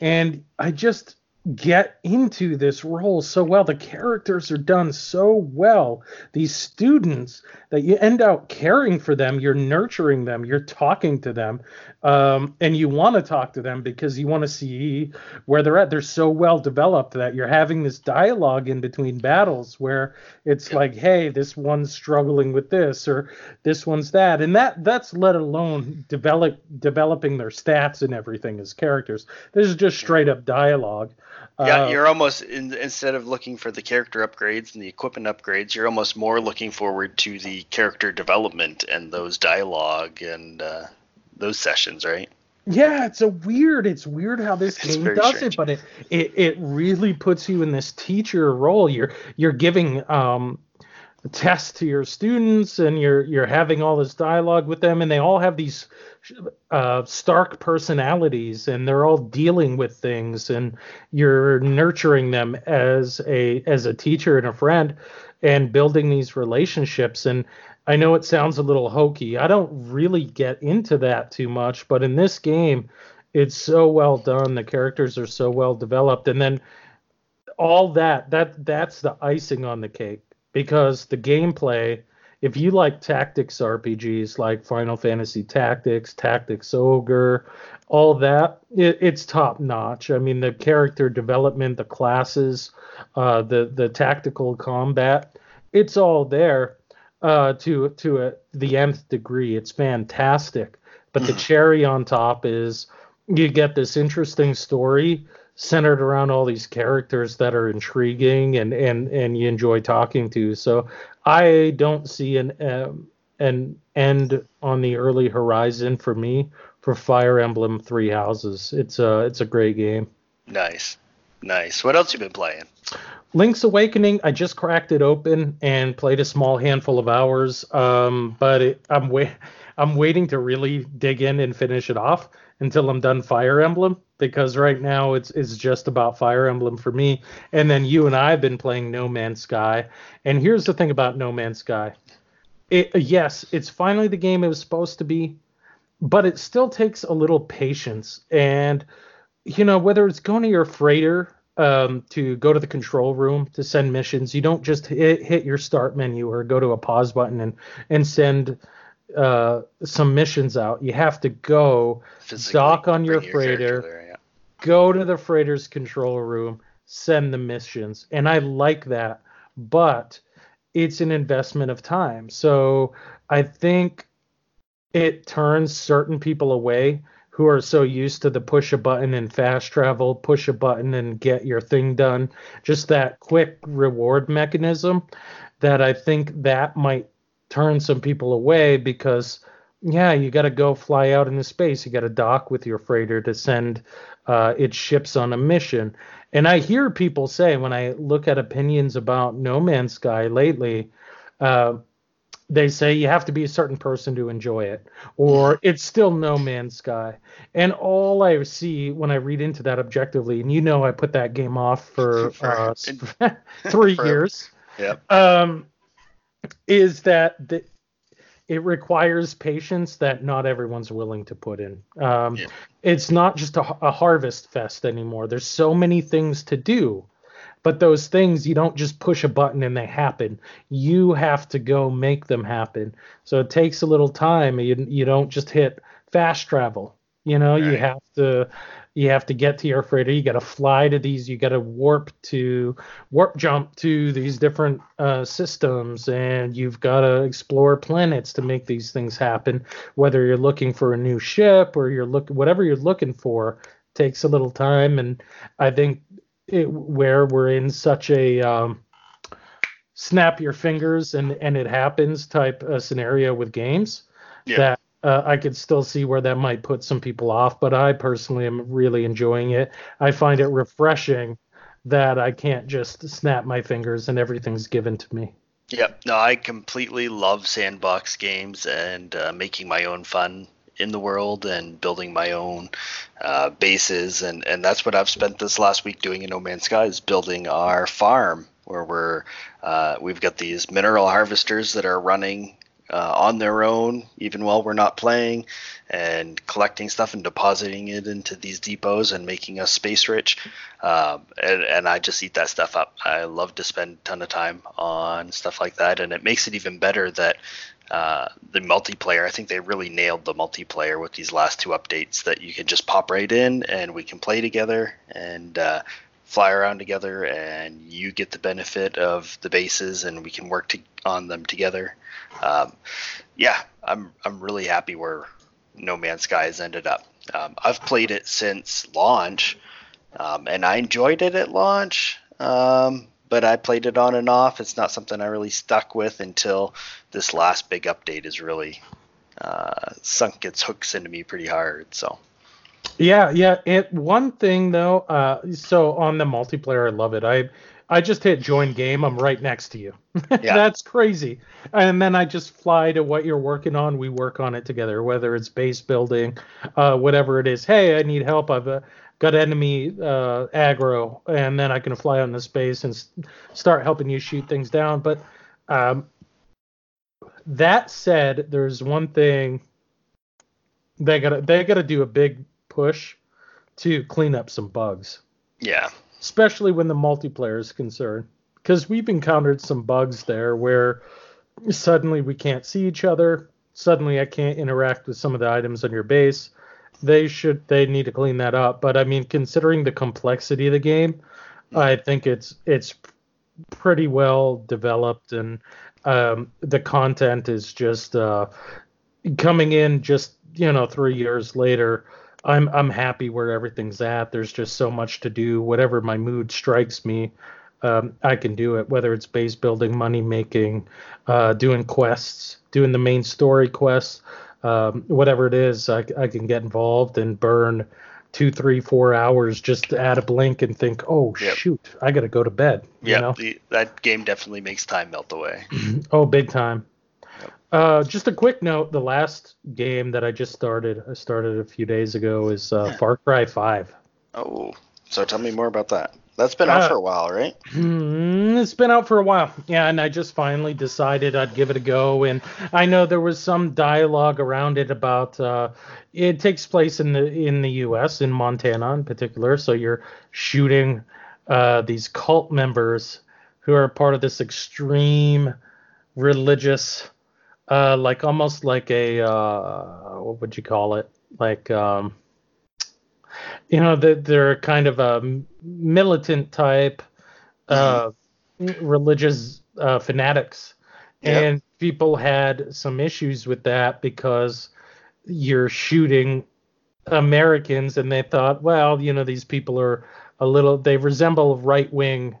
and I just get into this role so well. The characters are done so well. These students that you end up caring for them, you're nurturing them, you're talking to them, um, and you want to talk to them because you want to see where they're at. They're so well developed that you're having this dialogue in between battles where it's like, hey, this one's struggling with this or this one's that, and that that's let alone develop developing their stats and everything as characters. This is just straight up dialogue. Yeah, uh, you're almost in, instead of looking for the character upgrades and the equipment upgrades, you're almost more looking forward to the character development and those dialogue and uh, those sessions, right? Yeah, it's a weird. It's weird how this [laughs] it's game does strange. it, but it, it it really puts you in this teacher role. You're you're giving um tests to your students, and you're you're having all this dialogue with them, and they all have these uh, stark personalities and they're all dealing with things and you're nurturing them as a as a teacher and a friend and building these relationships and I know it sounds a little hokey. I don't really get into that too much, but in this game it's so well done. The characters are so well developed and then all that that that's the icing on the cake because the gameplay if you like tactics RPGs like Final Fantasy Tactics, Tactics Ogre, all that, it, it's top notch. I mean, the character development, the classes, uh, the the tactical combat, it's all there uh, to to a, the nth degree. It's fantastic. But the cherry on top is you get this interesting story centered around all these characters that are intriguing and and and you enjoy talking to. So I don't see an um, an end on the early horizon for me for Fire Emblem Three Houses. It's a it's a great game. Nice, nice. What else you been playing? Link's Awakening. I just cracked it open and played a small handful of hours. Um, but it, I'm wait I'm waiting to really dig in and finish it off until I'm done Fire Emblem because right now it's it's just about Fire Emblem for me. And then you and I have been playing No Man's Sky. And here's the thing about No Man's Sky. It, yes, it's finally the game it was supposed to be, but it still takes a little patience. And you know, whether it's going to your freighter um, to go to the control room to send missions, you don't just hit, hit your start menu or go to a pause button and and send uh, some missions out. You have to go Physically dock on your freighter, there, yeah. go to the freighter's control room, send the missions, and I like that. But it's an investment of time, so I think it turns certain people away who are so used to the push a button and fast travel, push a button and get your thing done, just that quick reward mechanism that I think that might turn some people away because yeah, you got to go fly out into space. You got to dock with your freighter to send uh, its ships on a mission. And I hear people say when I look at opinions about No Man's Sky lately, uh, they say you have to be a certain person to enjoy it, or [laughs] it's still No Man's Sky. And all I see when I read into that objectively, and you know, I put that game off for, uh, [laughs] [laughs] three years. Yep. Um, is that the, it requires patience that not everyone's willing to put in. Um, yeah. It's not just a, a, harvest fest anymore. There's so many things to do, but those things you don't just push a button and they happen. You have to go make them happen. So it takes a little time. You you don't just hit fast travel. You know, right. you have to you have to get to your freighter. You got to fly to these. You got to warp to warp jump to these different uh, systems, and you've got to explore planets to make these things happen. Whether you're looking for a new ship or you're look whatever you're looking for takes a little time. And I think it, where we're in such a um, snap your fingers and and it happens type scenario with games yeah. that uh, I could still see where that might put some people off, but I personally am really enjoying it. I find it refreshing that I can't just snap my fingers and everything's given to me. Yep. No, I completely love sandbox games and uh, making my own fun in the world and building my own uh, bases and and that's what I've spent this last week doing in No Man's Sky is building our farm where we're uh, we've got these mineral harvesters that are running uh, on their own, even while we're not playing, and collecting stuff and depositing it into these depots and making us space rich. Um, and, and, I just eat that stuff up. I love to spend a ton of time on stuff like that, and it makes it even better that uh, the multiplayer. I think they really nailed the multiplayer with these last two updates. That you can just pop right in and we can play together and. Uh, fly around together and you get the benefit of the bases and we can work to, on them together um, yeah, I'm I'm really happy where No Man's Sky has ended up. Um, I've played it since launch, um, and I enjoyed it at launch. Um, but I played it on and off. It's not something I really stuck with until this last big update has really uh, sunk its hooks into me pretty hard. So. Yeah, yeah. It one thing though. Uh, so on the multiplayer, I love it. I I just hit join game. I'm right next to you. [laughs] Yeah. That's crazy. And then I just fly to what you're working on. We work on it together, whether it's base building, uh, whatever it is. Hey, I need help. I've uh, got enemy uh, aggro, and then I can fly on the space and s- start helping you shoot things down. But um, that said, there's one thing they gotta they gotta do a big push to clean up some bugs. Yeah especially when the multiplayer is concerned. Because we've encountered some bugs there where suddenly we can't see each other. Suddenly I can't interact with some of the items on your base. They should they need to clean that up. But I mean, considering the complexity of the game, I think it's it's pretty well developed and um, the content is just uh, coming in just you know three years later I'm I'm happy where everything's at. There's just so much to do. Whatever my mood strikes me, um, I can do it. Whether it's base building, money making, uh, doing quests, doing the main story quests, um, whatever it is, I, I can get involved and burn two, three, four hours just to add a blink and think, oh yep. shoot, I got to go to bed. Yeah, that game definitely makes time melt away. [clears throat] oh, big time. Uh, just a quick note: the last game that I just started, I started a few days ago, is uh, Far Cry Five. Oh, so tell me more about that. That's been out uh, for a while, right? Hmm, it's been out for a while, yeah. And I just finally decided I'd give it a go. And I know there was some dialogue around it about uh, it takes place in the in the U.S. in Montana in particular. So you're shooting uh, these cult members who are part of this extreme religious uh, like almost like a uh, what would you call it? Like um, you know, they're, they're kind of a militant type, uh, mm-hmm. religious uh, fanatics, yep. and people had some issues with that because you're shooting Americans, and they thought, well, you know, these people are a little, they resemble right wing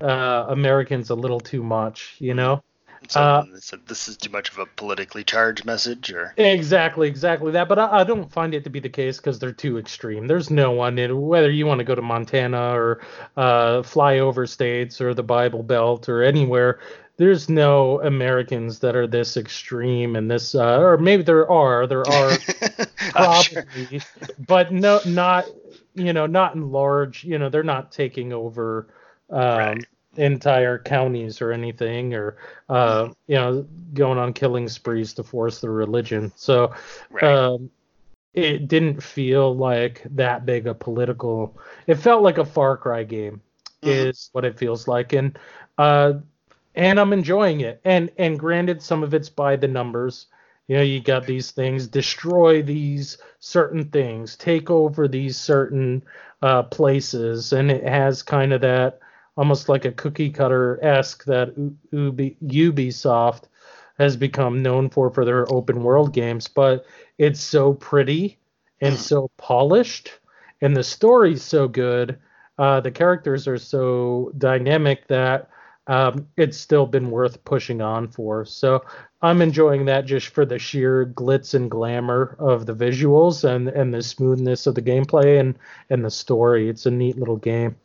uh, Americans a little too much, you know. So uh, said this is too much of a politically charged message, or exactly, exactly that. But I, I don't find it to be the case because they're too extreme. There's no one in whether you want to go to Montana or uh, fly over states or the Bible Belt or anywhere. There's no Americans that are this extreme and this, uh, or maybe there are. There [laughs] are probably, but no, not you know, not in large. You know, they're not taking over. Um, right entire counties or anything or uh, you know going on killing sprees to force their religion. So right. um, it didn't feel like that big a political it felt like a far cry game mm-hmm. is what it feels like. And uh, and i'm enjoying it. And and granted some of it's by the numbers. You know, you got these things, destroy these certain things, take over these certain uh, places, and it has kind of that almost like a cookie cutter esque that Ubi, Ubisoft has become known for for their open world games, but it's so pretty and so polished, and the story's so good. Uh, the characters are so dynamic that um, it's still been worth pushing on for. So I'm enjoying that just for the sheer glitz and glamour of the visuals and and the smoothness of the gameplay and and the story. It's a neat little game.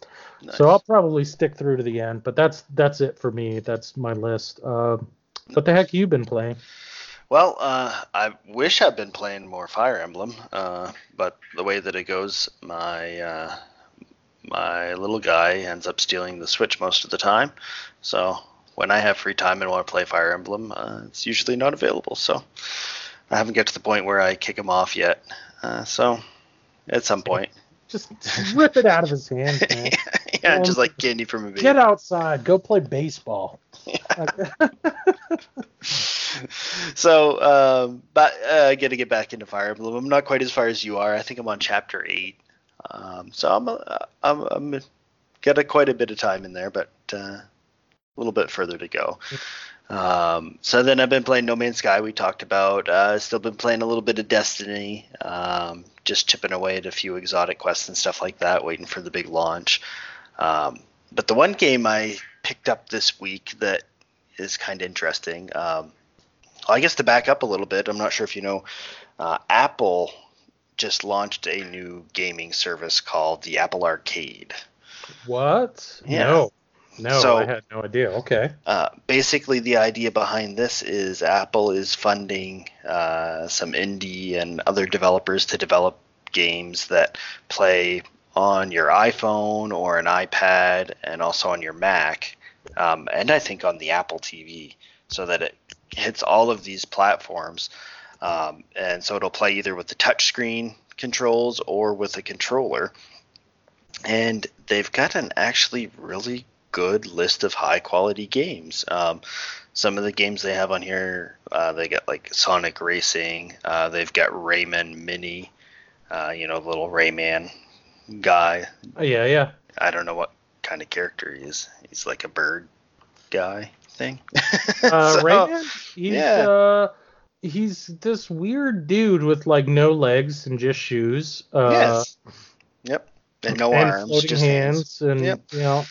Nice. So I'll probably stick through to the end, but that's that's it for me. That's my list. Uh, what the heck you been playing? Well, uh, I wish I'd been playing more Fire Emblem, uh, but the way that it goes, my uh, my little guy ends up stealing the Switch most of the time. So when I have free time and want to play Fire Emblem, uh, it's usually not available. So I haven't get to the point where I kick him off yet. Uh, so at some point, just rip it out of his hands, [laughs] man. yeah, um, just like candy from a baby. Get outside, go play baseball. [laughs] so, um, but uh, got to get back into Fire Emblem. I'm not quite as far as you are. I think I'm on chapter eight. Um, so I'm, uh, I'm, I'm got a, quite a bit of time in there, but uh, a little bit further to go. Um, so then I've been playing No Man's Sky. We talked about. Uh, still been playing a little bit of Destiny. Um, just chipping away at a few exotic quests and stuff like that, waiting for the big launch. Um, but the one game I picked up this week that is kind of interesting. Um, I guess to back up a little bit, I'm not sure if you know, uh, Apple just launched a new gaming service called the Apple Arcade. What? Yeah. No. No, so, I had no idea. Okay. Uh, basically, the idea behind this is Apple is funding uh, some indie and other developers to develop games that play on your iPhone or an iPad and also on your Mac, um, and I think on the Apple TV, so that it hits all of these platforms. Um, and so it'll play either with the touchscreen controls or with a controller. And they've got an actually really good list of high quality games. Um, some of the games they have on here, uh, they got like Sonic Racing. Uh, they've got Rayman Mini, uh, you know, little Rayman guy. Oh, yeah, yeah. I don't know what kind of character he is. He's like a bird guy thing. [laughs] uh, so, Rayman? He's, yeah. Uh, he's this weird dude with like no legs and just shoes. Uh, yes. Yep. And no and arms, just hands. hands. And yep. you know,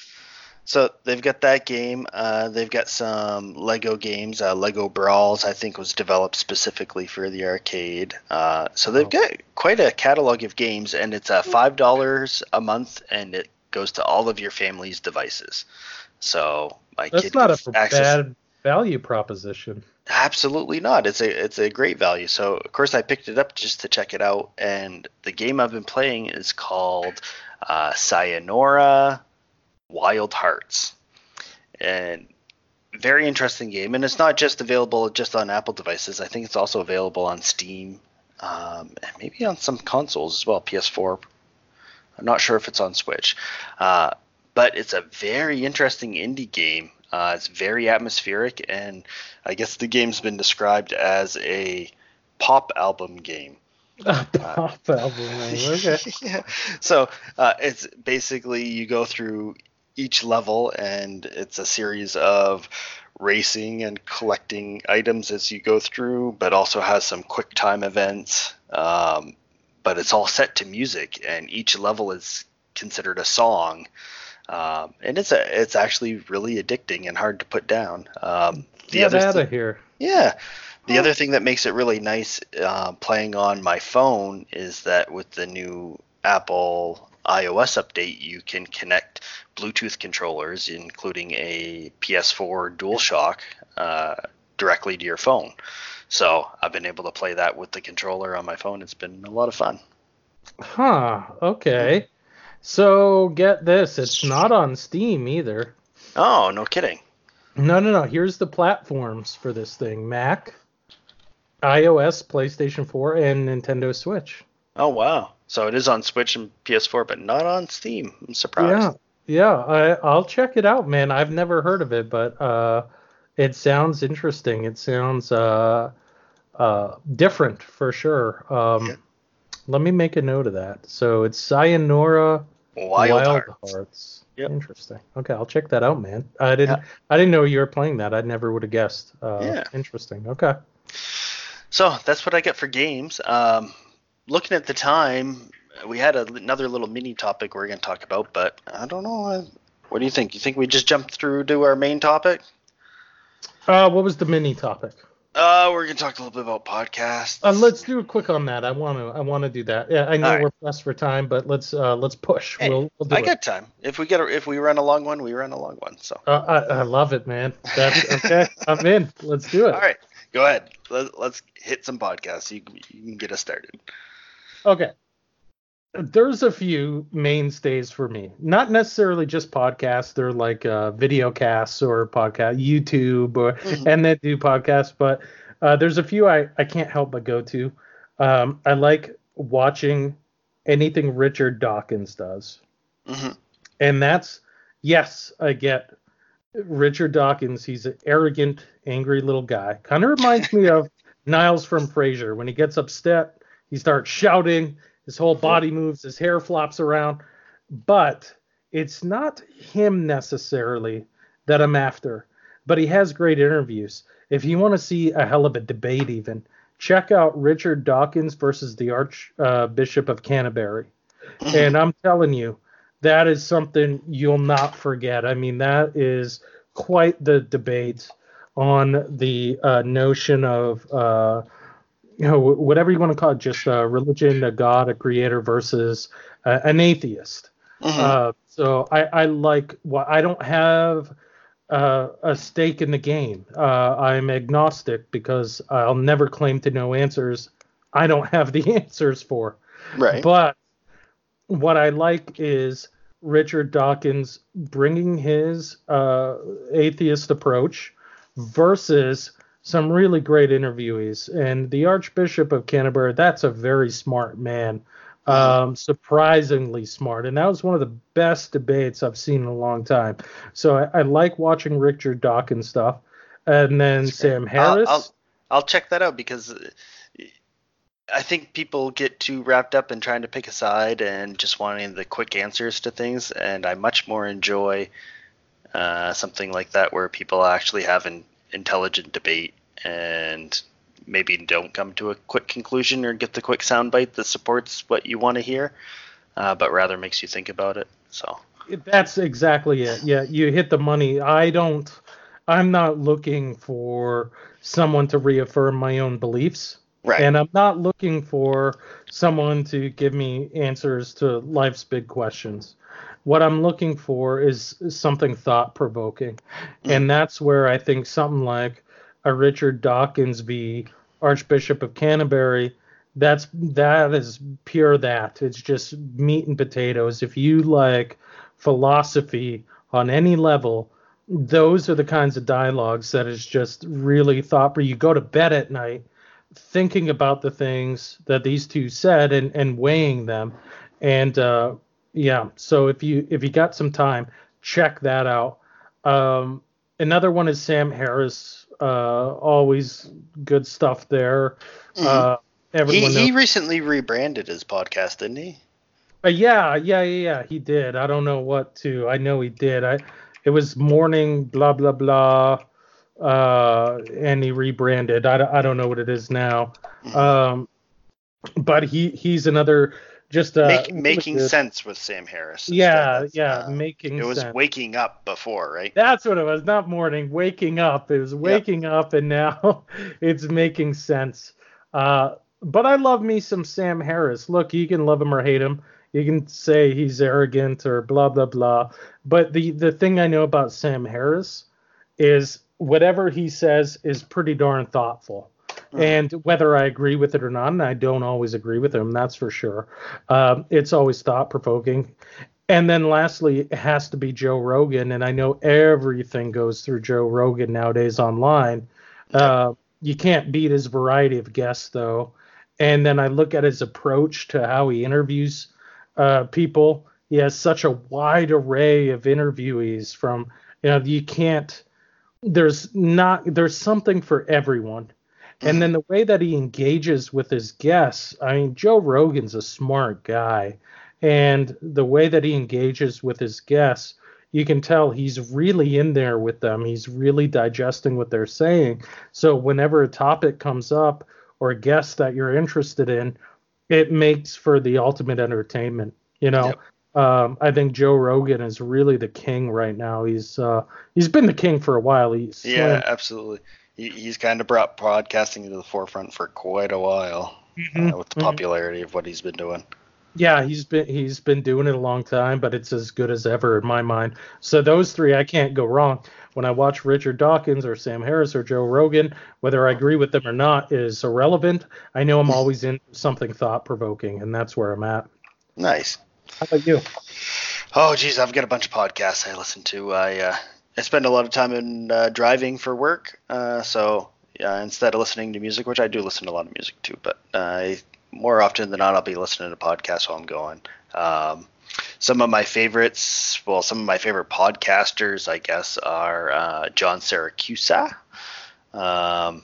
so they've got that game. Uh, they've got some Lego games. Uh, Lego Brawls, I think, was developed specifically for the arcade. Uh, so they've got quite a catalog of games, and it's uh, five dollars a month, and it goes to all of your family's devices. So my That's not a access... bad value proposition. Absolutely not. It's a it's a great value. So of course I picked it up just to check it out, and the game I've been playing is called uh, Sayonara Wild Hearts, and very interesting game. And it's not just available just on Apple devices. I think it's also available on Steam, um, and maybe on some consoles as well. PS4. I'm not sure if it's on Switch, uh, but it's a very interesting indie game. Uh, it's very atmospheric, and I guess the game's been described as a pop album game. [laughs] A pop album, okay. [laughs] yeah. So uh, it's basically you go through each level, and it's a series of racing and collecting items as you go through, but also has some quick time events. Um, but it's all set to music, and each level is considered a song. Um, and it's a it's actually really addicting and hard to put down. Um, the Get other out of here. Yeah. The other thing that makes it really nice uh, playing on my phone is that with the new Apple iOS update, you can connect Bluetooth controllers, including a PS4 DualShock, uh, directly to your phone. So I've been able to play that with the controller on my phone. It's been a lot of fun. Huh. Okay. So get this, it's not on Steam either. Oh, no kidding. No, no, no. Here's the platforms for this thing: Mac, iOS, PlayStation 4, and Nintendo Switch. Oh wow! So it is on Switch and PS4, but not on Steam. I'm surprised. Yeah, yeah. I, I'll check it out, man. I've never heard of it, but uh, it sounds interesting. It sounds uh, uh, different for sure. Um, yeah. Let me make a note of that. So it's Sayonara Wild, Wild Hearts. Hearts. Yep. Interesting. Okay, I'll check that out, man. I didn't. Yeah. I didn't know you were playing that. I never would have guessed. Uh, yeah. Interesting. Okay. So that's what I get for games. Um, looking at the time, we had a, another little mini topic we are going to talk about, but I don't know. What do you think? You think we just jump through to our main topic? Uh, what was the mini topic? Uh, we're gonna talk a little bit about podcasts. Uh, let's do a quick on that. I want to. I want to do that. Yeah, I know right. we're pressed for time, but let's uh, let's push. Hey, we'll, we'll do I it. got time. If we get a, if we run a long one, we run a long one. So. Uh, I, I love it, man. That's okay. I'm in. Let's do it. All right, go ahead. Let, let's hit some podcasts. You, you can get us started. Okay there's a few mainstays for me. Not necessarily just podcasts. They're like uh, video casts or podcast, YouTube, or, mm-hmm. and then do podcasts. But uh, there's a few I, I can't help but go to. Um, I like watching anything Richard Dawkins does. Mm-hmm. And that's, yes, I get Richard Dawkins. He's an arrogant, angry little guy. Kind of reminds me of [laughs] Niles from Frasier. When he gets upset, he starts shouting his whole body moves, his hair flops around, but it's not him necessarily that I'm after. But he has great interviews. If you want to see a hell of a debate, even check out Richard Dawkins versus the Archbishop uh, of Canterbury. [clears throat] and I'm telling you, that is something you'll not forget. I mean, that is quite the debate on the uh, notion of uh, you know, whatever you want to call it, just a religion, a god, a creator versus uh, an atheist. Mm-hmm. Uh, so I, I like what I don't have uh, a stake in the game. Uh, I'm agnostic because I'll never claim to know answers I don't have the [laughs] answers for. Right. But what I like is Richard Dawkins bringing his uh, atheist approach versus some really great interviewees. And the Archbishop of Canterbury, that's a very smart man, um, surprisingly smart. And that was one of the best debates I've seen in a long time. So I, I like watching Richard Dawkins stuff. And then Sam. Harris. I'll, I'll, I'll check that out because I think people get too wrapped up in trying to pick a side and just wanting the quick answers to things. And I much more enjoy uh, something like that where people actually have an intelligent debate and maybe don't come to a quick conclusion or get the quick soundbite that supports what you want to hear, uh, but rather makes you think about it. So that's exactly it. Yeah, you hit the money. I don't. I'm not looking for someone to reaffirm my own beliefs. Right. And I'm not looking for someone to give me answers to life's big questions. What I'm looking for is, something thought provoking. And that's where I think something like a Richard Dawkins v. Archbishop of Canterbury, that's that is pure that. It's just meat and potatoes. If you like philosophy on any level, those are the kinds of dialogues that is just really thought where you go to bed at night thinking about the things that these two said and, and weighing them. And uh, yeah, so if you if you got some time, check that out. Um, another one is Sam Harris uh, always good stuff there. Mm-hmm. Uh, everyone he, he recently rebranded his podcast, didn't he? Uh, yeah, yeah, yeah, yeah. He did. I don't know what to. I know he did. I. It was morning, blah blah blah, uh, and he rebranded. I, I don't know what it is now. Mm-hmm. Um, but he he's another just uh, Make, making sense with Sam Harris. Yeah, yeah, uh, making. It was sense. waking up before, right? That's what it was. Not morning, waking up. It was waking yep. up, and now [laughs] it's making sense. Uh, but I love me some Sam Harris. Look, you can love him or hate him. You can say he's arrogant or blah blah blah. But the the thing I know about Sam Harris is whatever he says is pretty darn thoughtful. Mm-hmm. And whether I agree with it or not, and I don't always agree with him, that's for sure. Um, it's always thought provoking. And then lastly, it has to be Joe Rogan. And I know everything goes through Joe Rogan nowadays online. Uh, you can't beat his variety of guests, though. And then I look at his approach to how he interviews uh, people. He has such a wide array of interviewees from, you know, you can't, there's not, there's something for everyone And then the way that he engages with his guests, I mean, Joe Rogan's a smart guy. And the way that he engages with his guests, you can tell he's really in there with them. He's really digesting what they're saying. So whenever a topic comes up or a guest that you're interested in, it makes for the ultimate entertainment. You know, yep. um, I think Joe Rogan is really the king right now. He's uh, he's been the king for a while. He's yeah, absolutely. He, he's kind of brought podcasting to the forefront for quite a while mm-hmm. uh, with the popularity mm-hmm. of what he's been doing. Yeah, he's been he's been doing it a long time, but it's as good as ever in my mind. So those three, I can't go wrong. When I watch Richard Dawkins or Sam Harris or Joe Rogan, whether I agree with them or not is irrelevant. I know I'm always in something thought provoking, and that's where I'm at. Nice. How about you? Oh, geez, I've got a bunch of podcasts I listen to. I uh, I spend a lot of time in uh, driving for work, uh, so yeah, instead of listening to music, which I do listen to a lot of music too, but I more often than not, I'll be listening to podcasts while I'm going. Um, some of my favorites, well, some of my favorite podcasters, I guess, are uh, John Siracusa. Um,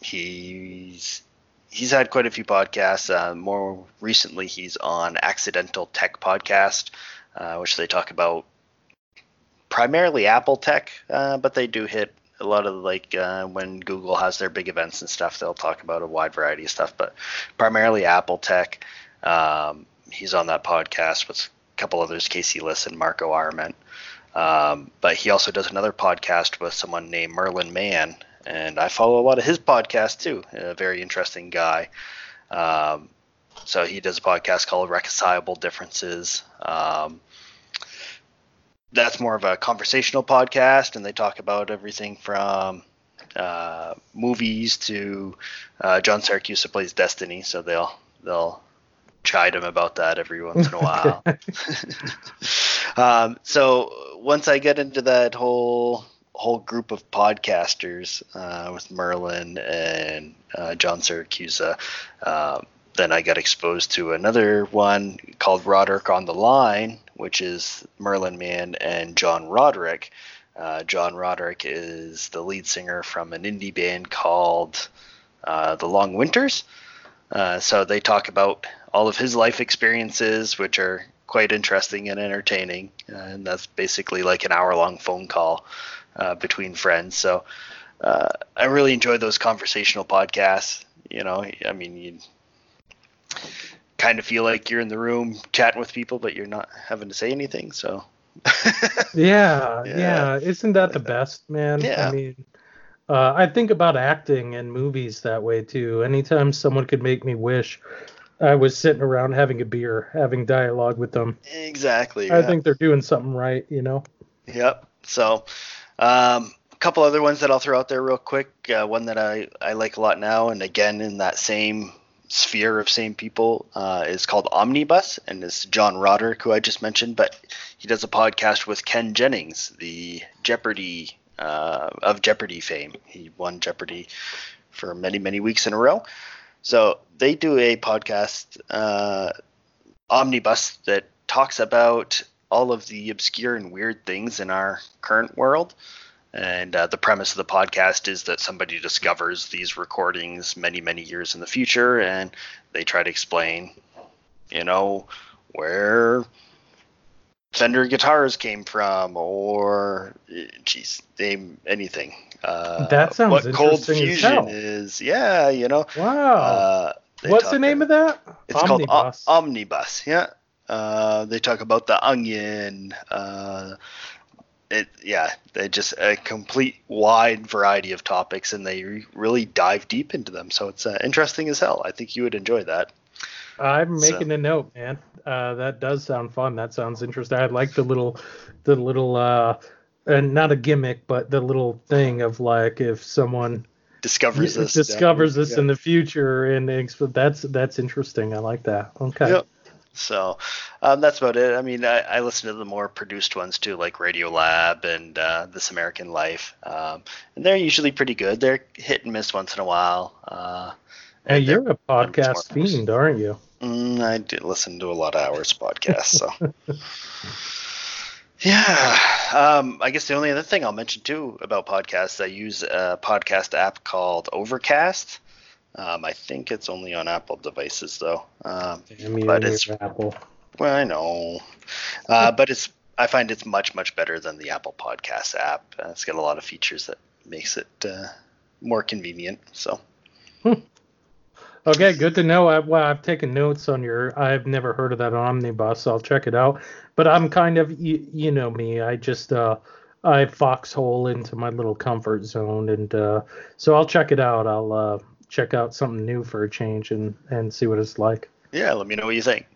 he's he's had quite a few podcasts. Uh, more recently, he's on Accidental Tech Podcast, uh, which they talk about primarily Apple tech, uh, but they do hit a lot of like uh, when Google has their big events and stuff, they'll talk about a wide variety of stuff, but primarily Apple tech. Um, he's on that podcast with a couple others, Casey Liss and Marco Arment. Um, but he also does another podcast with someone named Merlin Mann, and I follow a lot of his podcasts too. A very interesting guy. Um, so he does a podcast called Reconcilable Differences. Um, that's more of a conversational podcast, and they talk about everything from uh, movies to uh, John Siracusa plays Destiny, so they'll they'll chide him about that every once in a while. [laughs] [laughs] um, so once I get into that whole whole group of podcasters uh, with Merlin and uh, John Siracusa, um, then I got exposed to another one called Roderick on the Line, which is Merlin Mann and John Roderick. Uh, John Roderick is the lead singer from an indie band called uh, The Long Winters. Uh, so they talk about all of his life experiences, which are quite interesting and entertaining. and that's basically like an hour long phone call uh, between friends. So uh, I really enjoy those conversational podcasts. You know, I mean, you kind of feel like you're in the room chatting with people, but you're not having to say anything. So. [laughs] yeah, yeah, yeah, Isn't that the best, man? Yeah. I mean, uh, I think about acting and movies that way too. Anytime someone could make me wish I was sitting around having a beer, having dialogue with them. Exactly. I think they're doing something right, you know. Yep. So, um, a couple other ones that I'll throw out there real quick. Uh, one that I, I like a lot now, and again in that same sphere of same people uh, is called Omnibus, and it's John Roderick, who I just mentioned, but he does a podcast with Ken Jennings, the Jeopardy uh, of Jeopardy fame. He won Jeopardy for many, many weeks in a row. So they do a podcast, uh, Omnibus, that talks about all of the obscure and weird things in our current world. And uh, the premise of the podcast is that somebody discovers these recordings many, many years in the future, and they try to explain, you know, where Fender guitars came from, or, geez, name anything. Uh, that sounds what cold fusion is. Yeah, you know. Wow. Uh, What's the name of that? It's Omnibus. called o- Omnibus. Yeah. Uh, they talk about the onion, uh, it yeah they just a complete wide variety of topics and they re- really dive deep into them. So it's uh, interesting as hell. I think you would enjoy that. I'm making so. a note man. Uh, that does sound fun. That sounds interesting. I like the little the little uh and not a gimmick but the little thing of like if someone discovers this discovers this yeah. in the future and that's that's interesting. I like that. Okay. Yep. So um, that's about it. I mean, I, I, listen to the more produced ones too, like Radiolab and uh, This American Life, um, and they're usually pretty good. They're hit and miss once in a while. Uh, hey, you're a podcast fiend, aren't you? Mm, I do listen to a lot of hours podcasts. So. [laughs] yeah, um, I guess the only other thing I'll mention too about podcasts, I use a podcast app called Overcast. Um, I think it's only on Apple devices though. Um, but it's Apple. Well, I know, uh, but it's I find it's much much better than the Apple Podcast app. Uh, it's got a lot of features that makes it uh, more convenient. So. Hmm. Okay, good to know. I, well, I've taken notes on your. I've never heard of that omnibus. I'll check it out. But I'm kind of, you, you know me. I just uh, I foxhole into my little comfort zone, and uh, so I'll check it out. I'll uh, check out something new for a change and and see what it's like. Yeah, let me know what you think.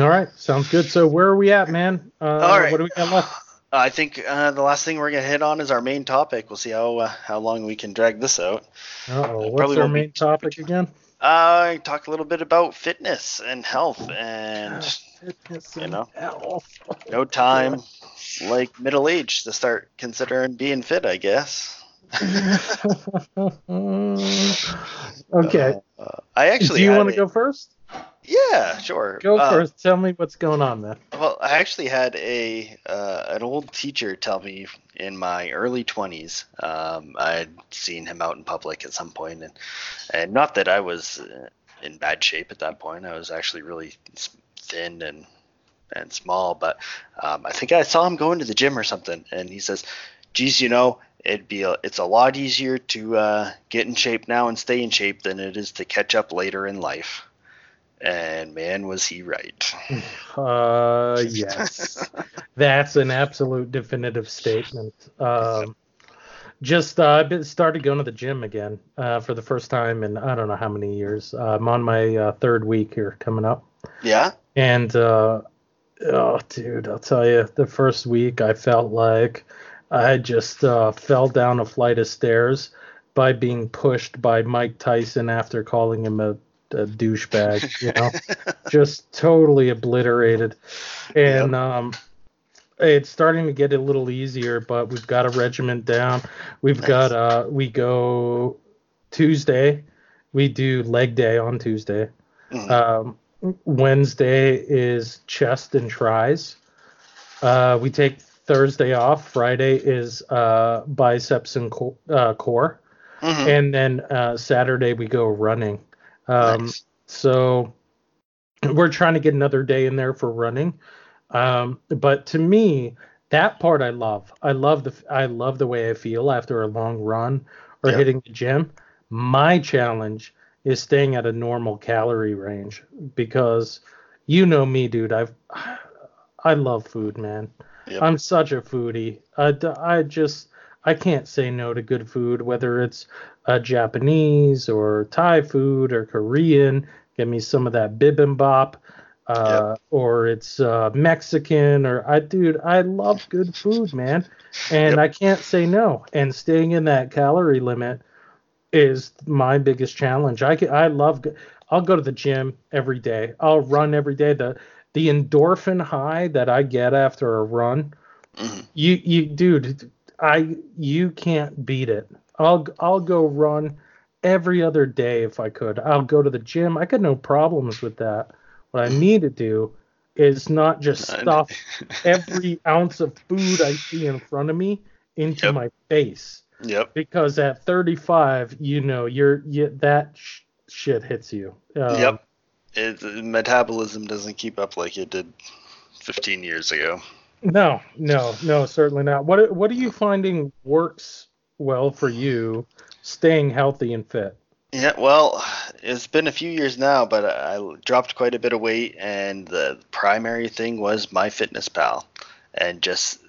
All right, sounds good. So where are we at, man? Uh, All right, what do we got left? I think uh, the last thing we're gonna hit on is our main topic. We'll see how uh, how long we can drag this out. oh, what's our main topic again? Uh, talk a little bit about fitness and health, and fitness you know, health. no time like middle age to start considering being fit, I guess. [laughs] [laughs] okay. Uh, I actually. Do you want to go first? Yeah, sure. Go uh, first. Tell me what's going on man. Well, I actually had a uh, an old teacher tell me in my early 20s. Um, I'd seen him out in public at some point, and and not that I was uh, in bad shape at that point. I was actually really thin and and small, but um, I think I saw him going to the gym or something, and he says, "Geez, you know, it'd be a, it's a lot easier to uh, get in shape now and stay in shape than it is to catch up later in life." And man, was he right. [laughs] Uh, yes. [laughs] That's an absolute definitive statement. Um, just uh, I've started going to the gym again uh, for the first time in I don't know how many years. Uh, I'm on my uh, third week here coming up. Yeah. And uh, oh, dude, I'll tell you, the first week I felt like I just uh, fell down a flight of stairs by being pushed by Mike Tyson after calling him a a douchebag, you know, [laughs] just totally obliterated. And yep. um, it's starting to get a little easier, but we've got a regiment down. We've nice. got uh, we go Tuesday. We do leg day on Tuesday. Mm. Um, Wednesday is chest and tris. Uh, we take Thursday off. Friday is uh, biceps and co- uh, core. Mm-hmm. And then uh, Saturday we go running. Um, nice. So we're trying to get another day in there for running. Um, but to me, that part I love. I love the I love the way I feel after a long run or yep. hitting the gym. My challenge is staying at a normal calorie range because you know me, dude. I've [sighs] I love food, man. Yep. I'm such a foodie. I, I just I can't say no to good food, whether it's uh, Japanese or Thai food or Korean. Give me some of that bibimbap. Uh, yep. or it's uh, Mexican, or I, dude, I love good food, man, and yep. I can't say no. And staying in that calorie limit is my biggest challenge. I can, I love, I'll go to the gym every day. I'll run every day. The the endorphin high that I get after a run, mm-hmm. you you dude, I you can't beat it. I'll I'll go run every other day if I could. I'll go to the gym. I got no problems with that. What I need to do is not just stuff [laughs] every ounce of food I see in front of me into yep. my face. Yep. Because at 35, you know, you're you, that sh- shit hits you. Um, yep. It, metabolism doesn't keep up like it did 15 years ago. No, no, no, certainly not. What what are you finding works well for you staying healthy and fit? Yeah, well, it's been a few years now, but I dropped quite a bit of weight, and the primary thing was MyFitnessPal, and just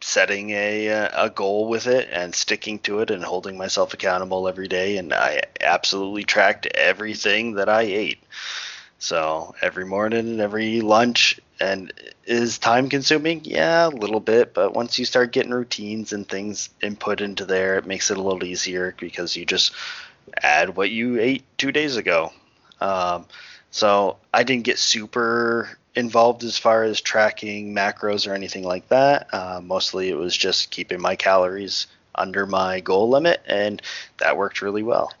setting a a goal with it and sticking to it and holding myself accountable every day. And I absolutely tracked everything that I ate. So every morning and every lunch, and is time consuming? Yeah, a little bit, but once you start getting routines and things input into there, it makes it a little easier because you just add what you ate two days ago. Um, so I didn't get super involved as far as tracking macros or anything like that. Uh, mostly it was just keeping my calories under my goal limit, and that worked really well.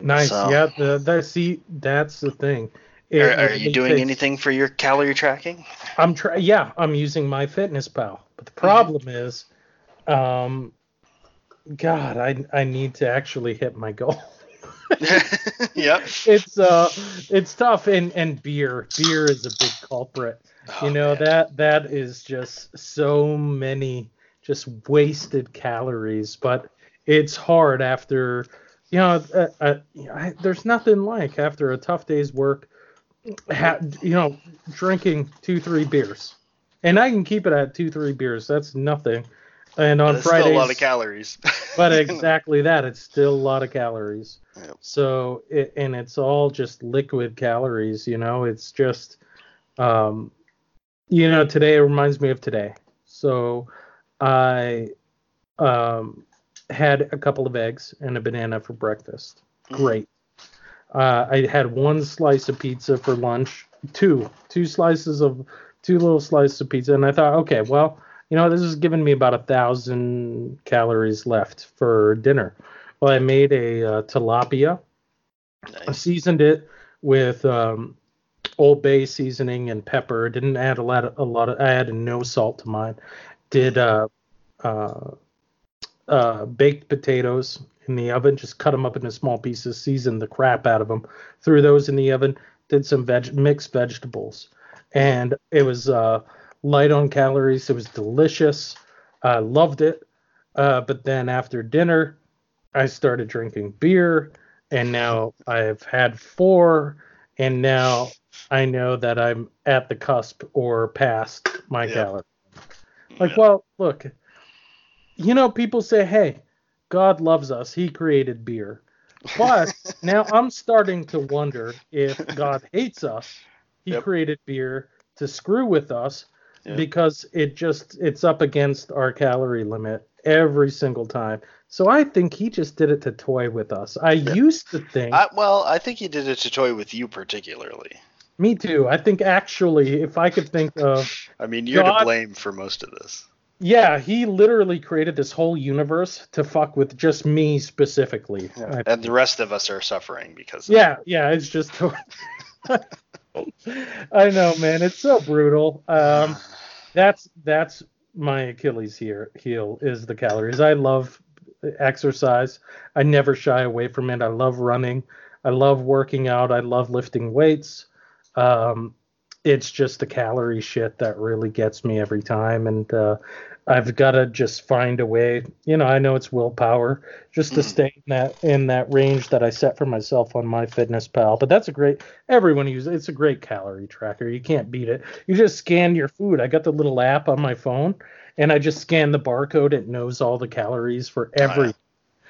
Nice. So, yeah. The, the see that's the thing. It, are, are you doing takes, anything for your calorie tracking? I'm trying. Yeah, I'm using MyFitnessPal. But the problem mm-hmm. is, um, God, I I need to actually hit my goal. [laughs] [laughs] yep. It's uh it's tough and and beer. Beer is a big culprit. Oh, you know man. that that is just so many just wasted calories, but it's hard after you know uh, uh, I, there's nothing like after a tough day's work ha, you know drinking 2 3 beers. And I can keep it at 2 3 beers. That's nothing and on Fridays, still a lot of calories. [laughs] but exactly that, it's still a lot of calories. Yep. So, it, and it's all just liquid calories. You know, it's just, um, you know, today it reminds me of today. So, I um, had a couple of eggs and a banana for breakfast. Mm-hmm. Great. Uh, I had one slice of pizza for lunch. Two, two slices of, two little slices of pizza, and I thought, okay, well you know, this is giving me about a thousand calories left for dinner. Well, I made a uh, tilapia. Nice. I seasoned it with um, Old Bay seasoning and pepper. Didn't add a lot of a lot of. I added no salt to mine. Did uh, uh, uh, baked potatoes in the oven. Just cut them up into small pieces. Seasoned the crap out of them. Threw those in the oven. Did some veg mixed vegetables, and it was uh, light on calories. It was delicious. I loved it. Uh, but then after dinner, I started drinking beer, and now I've had four, and now I know that I'm at the cusp or past my yeah. calories. Like, yeah. well, look, you know, people say, hey, God loves us. He created beer. But [laughs] now I'm starting to wonder if God hates us. He yep. created beer to screw with us because it just it's up against our calorie limit every single time. So I think he just did it to toy with us. I yeah. used to think. I, well, I think he did it to toy with you particularly. Me too. I think actually, if I could think of. [laughs] I mean, you're God, to blame for most of this. Yeah, he literally created this whole universe to fuck with just me specifically. Yeah. And the rest of us are suffering because. yeah, it. yeah, it's just. [laughs] I know, man. It's so brutal. Um, that's that's my Achilles here heel is the calories. I love exercise. I never shy away from it. I love running. I love working out. I love lifting weights. Um, it's just the calorie shit that really gets me every time. And uh, I've got to just find a way. You know, I know it's willpower just to mm. stay in that in that range that I set for myself on MyFitnessPal. But that's a great. Everyone uses it's a great calorie tracker. You can't beat it. You just scan your food. I got the little app on my phone, and I just scan the barcode. It knows all the calories for every. Uh,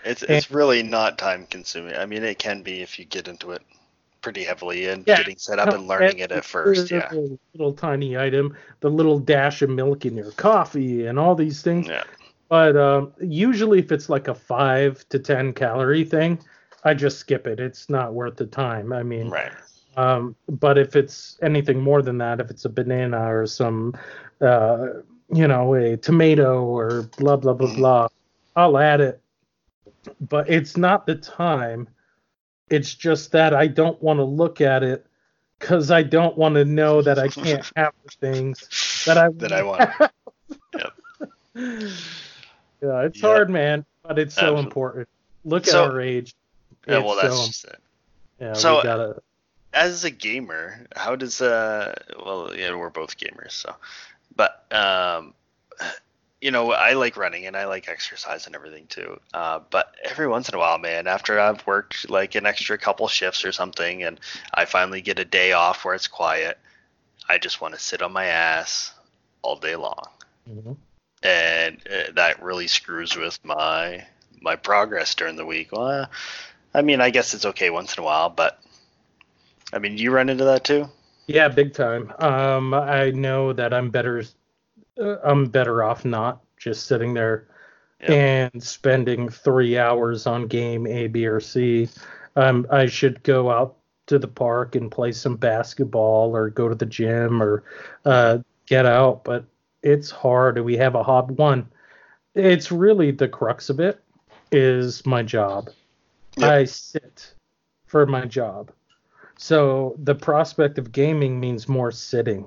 it's it's really not time consuming. I mean, it can be if you get into it pretty heavily and yeah, getting set up and learning it at first. Yeah. Little, little, tiny item, the little dash of milk in your coffee and all these things. Yeah. But um, usually, if it's like a five to ten calorie thing, I just skip it. It's not worth the time. I mean, right. Um, but if it's anything more than that, if it's a banana or some, uh, you know, a tomato or blah blah blah mm. blah, I'll add it. But it's not the time it's just that I don't want to look at it because I don't want to know that I can't [laughs] have the things that I that I want. yep. [laughs] Yeah, it's yep. hard, man, but it's so important. Look so, at our age. Yeah, well, that's so, just it. Yeah, so, we gotta. As a gamer, how does uh? Well, yeah, we're both gamers, so. But um, you know, I like running and I like exercise and everything too. Uh, but every once in a while, man, after I've worked like an extra couple shifts or something, and I finally get a day off where it's quiet, I just want to sit on my ass all day long, mm-hmm. and uh, that really screws with my my progress during the week. Well, I mean, I guess it's okay once in a while, but I mean, you run into that too. Yeah, big time. Um, I know that I'm better I'm better off not just sitting there yep. and spending three hours on game A, B, or C. Um, I should go out to the park and play some basketball or go to the gym or uh, get out. But it's hard. We have a hob one. It's really the crux of it is my job. Yep. I sit for my job. So the prospect of gaming means more sitting.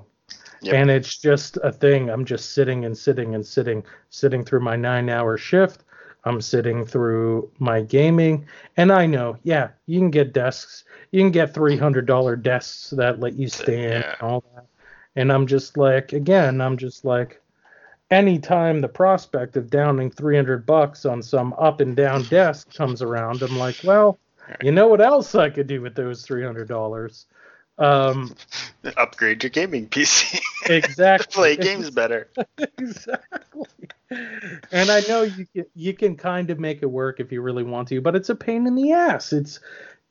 Yep. And it's just a thing. I'm just sitting and sitting and sitting, sitting through my nine hour shift. I'm sitting through my gaming, and I know, yeah, you can get desks, you can get $300 desks that let you stand yeah. and all that. And I'm just like, again, I'm just like, anytime the prospect of downing 300 bucks on some up and down desk comes around, I'm like, well, you know what else I could do with those $300? Um, Upgrade your gaming PC. [laughs] Exactly. Play games better. [laughs] exactly. And I know you can, you can kind of make it work if you really want to, but it's a pain in the ass. It's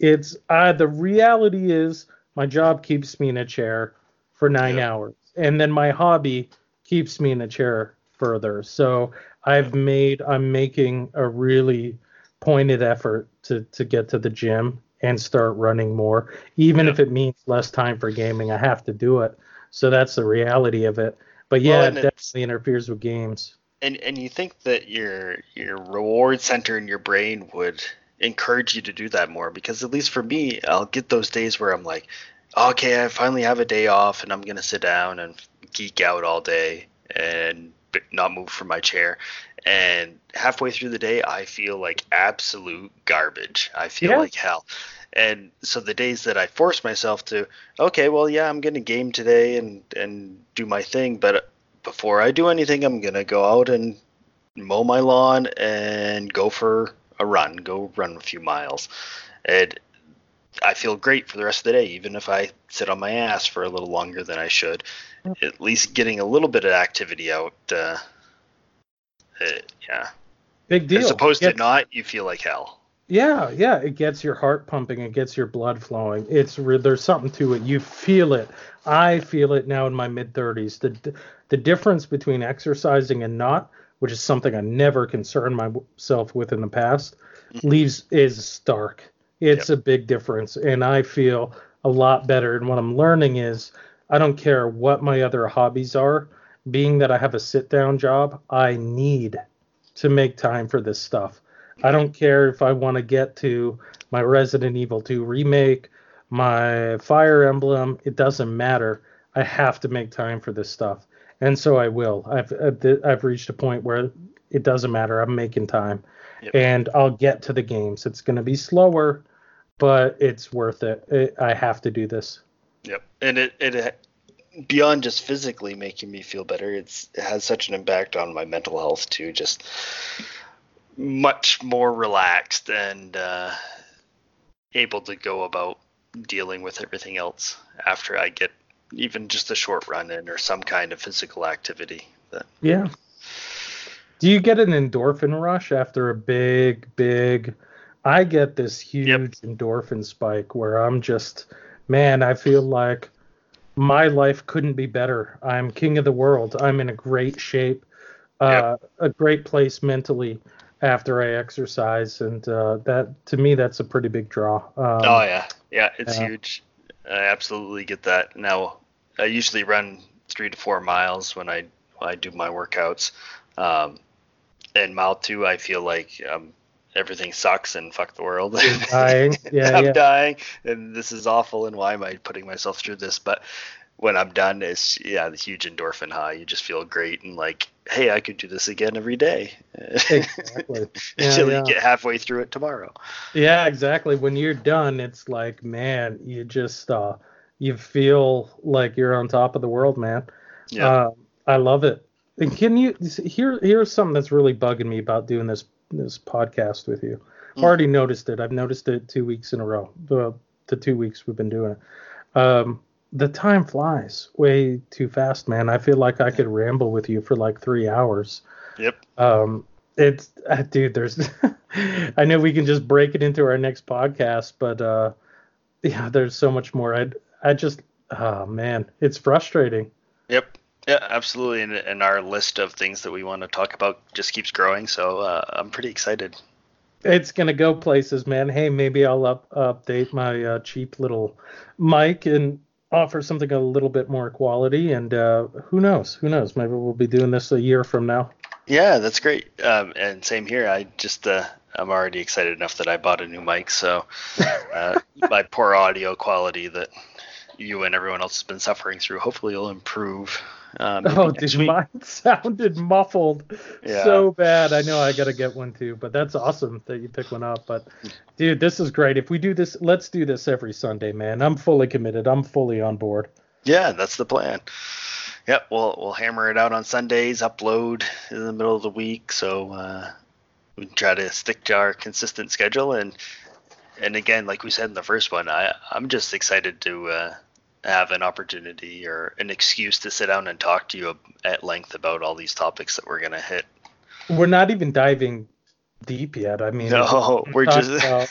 it's uh, the reality is my job keeps me in a chair for nine hours, and then my hobby keeps me in a chair further. So I've made I'm making a really pointed effort to to get to the gym and start running more, even if it means less time for gaming. I have to do it. So that's the reality of it. But yeah, well, it definitely interferes with games. And and you think that your your reward center in your brain would encourage you to do that more because at least for me, I'll get those days where I'm like, okay, I finally have a day off and I'm gonna sit down and geek out all day and not move from my chair. And halfway through the day, I feel like absolute garbage. I feel yeah. like hell. And so the days that I force myself to, okay, well, yeah, I'm going to game today and, and do my thing. But before I do anything, I'm going to go out and mow my lawn and go for a run, go run a few miles. And I feel great for the rest of the day, even if I sit on my ass for a little longer than I should. At least getting a little bit of activity out. Uh, uh, yeah. Big deal. As opposed to not, you feel like hell. Yeah, yeah. It gets your heart pumping. It gets your blood flowing. It's there's something to it. You feel it. I feel it now in my mid 30s. The the difference between exercising and not, which is something I never concerned myself with in the past, mm-hmm. leaves is stark it's yep. a big difference. And I feel a lot better. And what I'm learning is I don't care what my other hobbies are, being that I have a sit down job, I need to make time for this stuff. I don't care if I want to get to my Resident Evil 2 remake, my Fire Emblem, it doesn't matter. I have to make time for this stuff. And so I will. I've uh, I've reached a point where it doesn't matter. I'm making time. Yep. And I'll get to the games. It's going to be slower but it's worth it. it. I have to do this. Yep, and it it beyond just physically making me feel better, it's it has such an impact on my mental health too. Just much more relaxed and uh, able to go about dealing with everything else after I get even just a short run in or some kind of physical activity. That, yeah. Do you get an endorphin rush after a big, big I get this huge yep. endorphin spike where I'm just, man, I feel like my life couldn't be better. I'm king of the world. I'm in a great shape, uh, yep. a great place mentally after I exercise, and uh, that to me that's a pretty big draw. Um, oh yeah, yeah, it's uh, huge. I absolutely get that. Now I usually run three to four miles when I when I do my workouts. Um, and mile two, I feel like I'm everything sucks and fuck the world. [laughs] dying. Yeah, I'm yeah. dying and this is awful and why am I putting myself through this? But when I'm done, it's yeah, the huge endorphin high. You just feel great and like, hey, I could do this again every day. Exactly. [laughs] Yeah, Until yeah. you get halfway through it tomorrow. Yeah, exactly. When you're done, it's like, man, you just uh, you feel like you're on top of the world, man. Yeah. Uh, I love it. And can you here? Here's something that's really bugging me about doing this this podcast with you. Mm. Already noticed it. I've noticed it two weeks in a row. The the two weeks we've been doing it. Um, the time flies way too fast, man. I feel like I could ramble with you for like three hours. Yep. Um, it's uh, dude. There's. [laughs] I know we can just break it into our next podcast, but uh, yeah, there's so much more. I I just oh man, it's frustrating. Yep. Yeah, absolutely. And, and our list of things that we want to talk about just keeps growing. So uh, I'm pretty excited. It's gonna go places, man. Hey, maybe I'll up, update my uh, cheap little mic and offer something a little bit more quality. And uh, who knows? Who knows? Maybe we'll be doing this a year from now. Yeah, that's great. Um, and same here. I just uh, I'm already excited enough that I bought a new mic. So [laughs] uh, my poor audio quality that you and everyone else has been suffering through hopefully will improve Um, oh, dude, week. mine [laughs] sounded muffled yeah. so bad. I know I gotta get one too, but that's awesome that you pick one up. But dude, this is great. If we do this, let's do this every Sunday, man. I'm fully committed. I'm fully on board. Yeah, that's the plan. Yep, we'll we'll hammer it out on Sundays, upload in the middle of the week, so uh, we try to stick to our consistent schedule. And and again, like we said in the first one, I I'm just excited to uh, have an opportunity or an excuse to sit down and talk to you at length about all these topics that we're gonna hit. We're not even diving deep yet. I mean, no, we're [laughs] just about,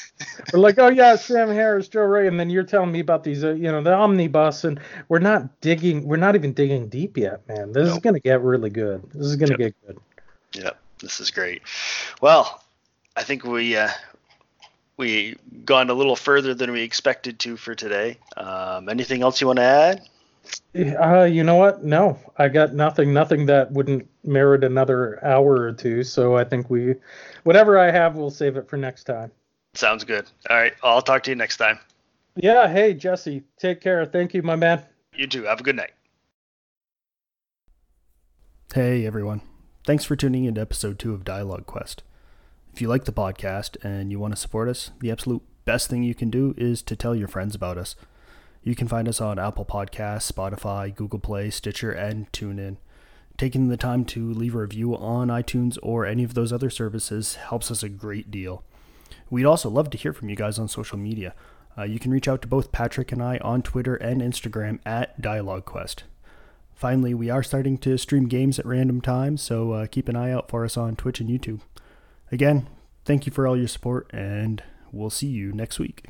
we're like, oh yeah, Sam Harris, Joe Ray, and then you're telling me about these, uh, you know, the omnibus, and we're not digging, we're not even digging deep yet, man. This nope. is gonna get really good. This is gonna yep. get good. Yep, this is great. Well, I think we uh, we gone a little further than we expected to for today. Um, anything else you want to add? Uh, you know what? No, I got nothing. Nothing that wouldn't merit another hour or two. So I think we, whatever I have, we'll save it for next time. Sounds good. All right, I'll talk to you next time. Yeah. Hey, Jesse. Take care. Thank you, my man. You too. Have a good night. Hey, everyone. Thanks for tuning in to episode two of Dialogue Quest. If you like the podcast and you want to support us, the absolute best thing you can do is to tell your friends about us. You can find us on Apple Podcasts, Spotify, Google Play, Stitcher, and TuneIn. Taking the time to leave a review on iTunes or any of those other services helps us a great deal. We'd also love to hear from you guys on social media. Uh, you can reach out to both Patrick and I on Twitter and Instagram at DialogueQuest. Finally, we are starting to stream games at random times, so uh, keep an eye out for us on Twitch and YouTube. Again, thank you for all your support, and we'll see you next week.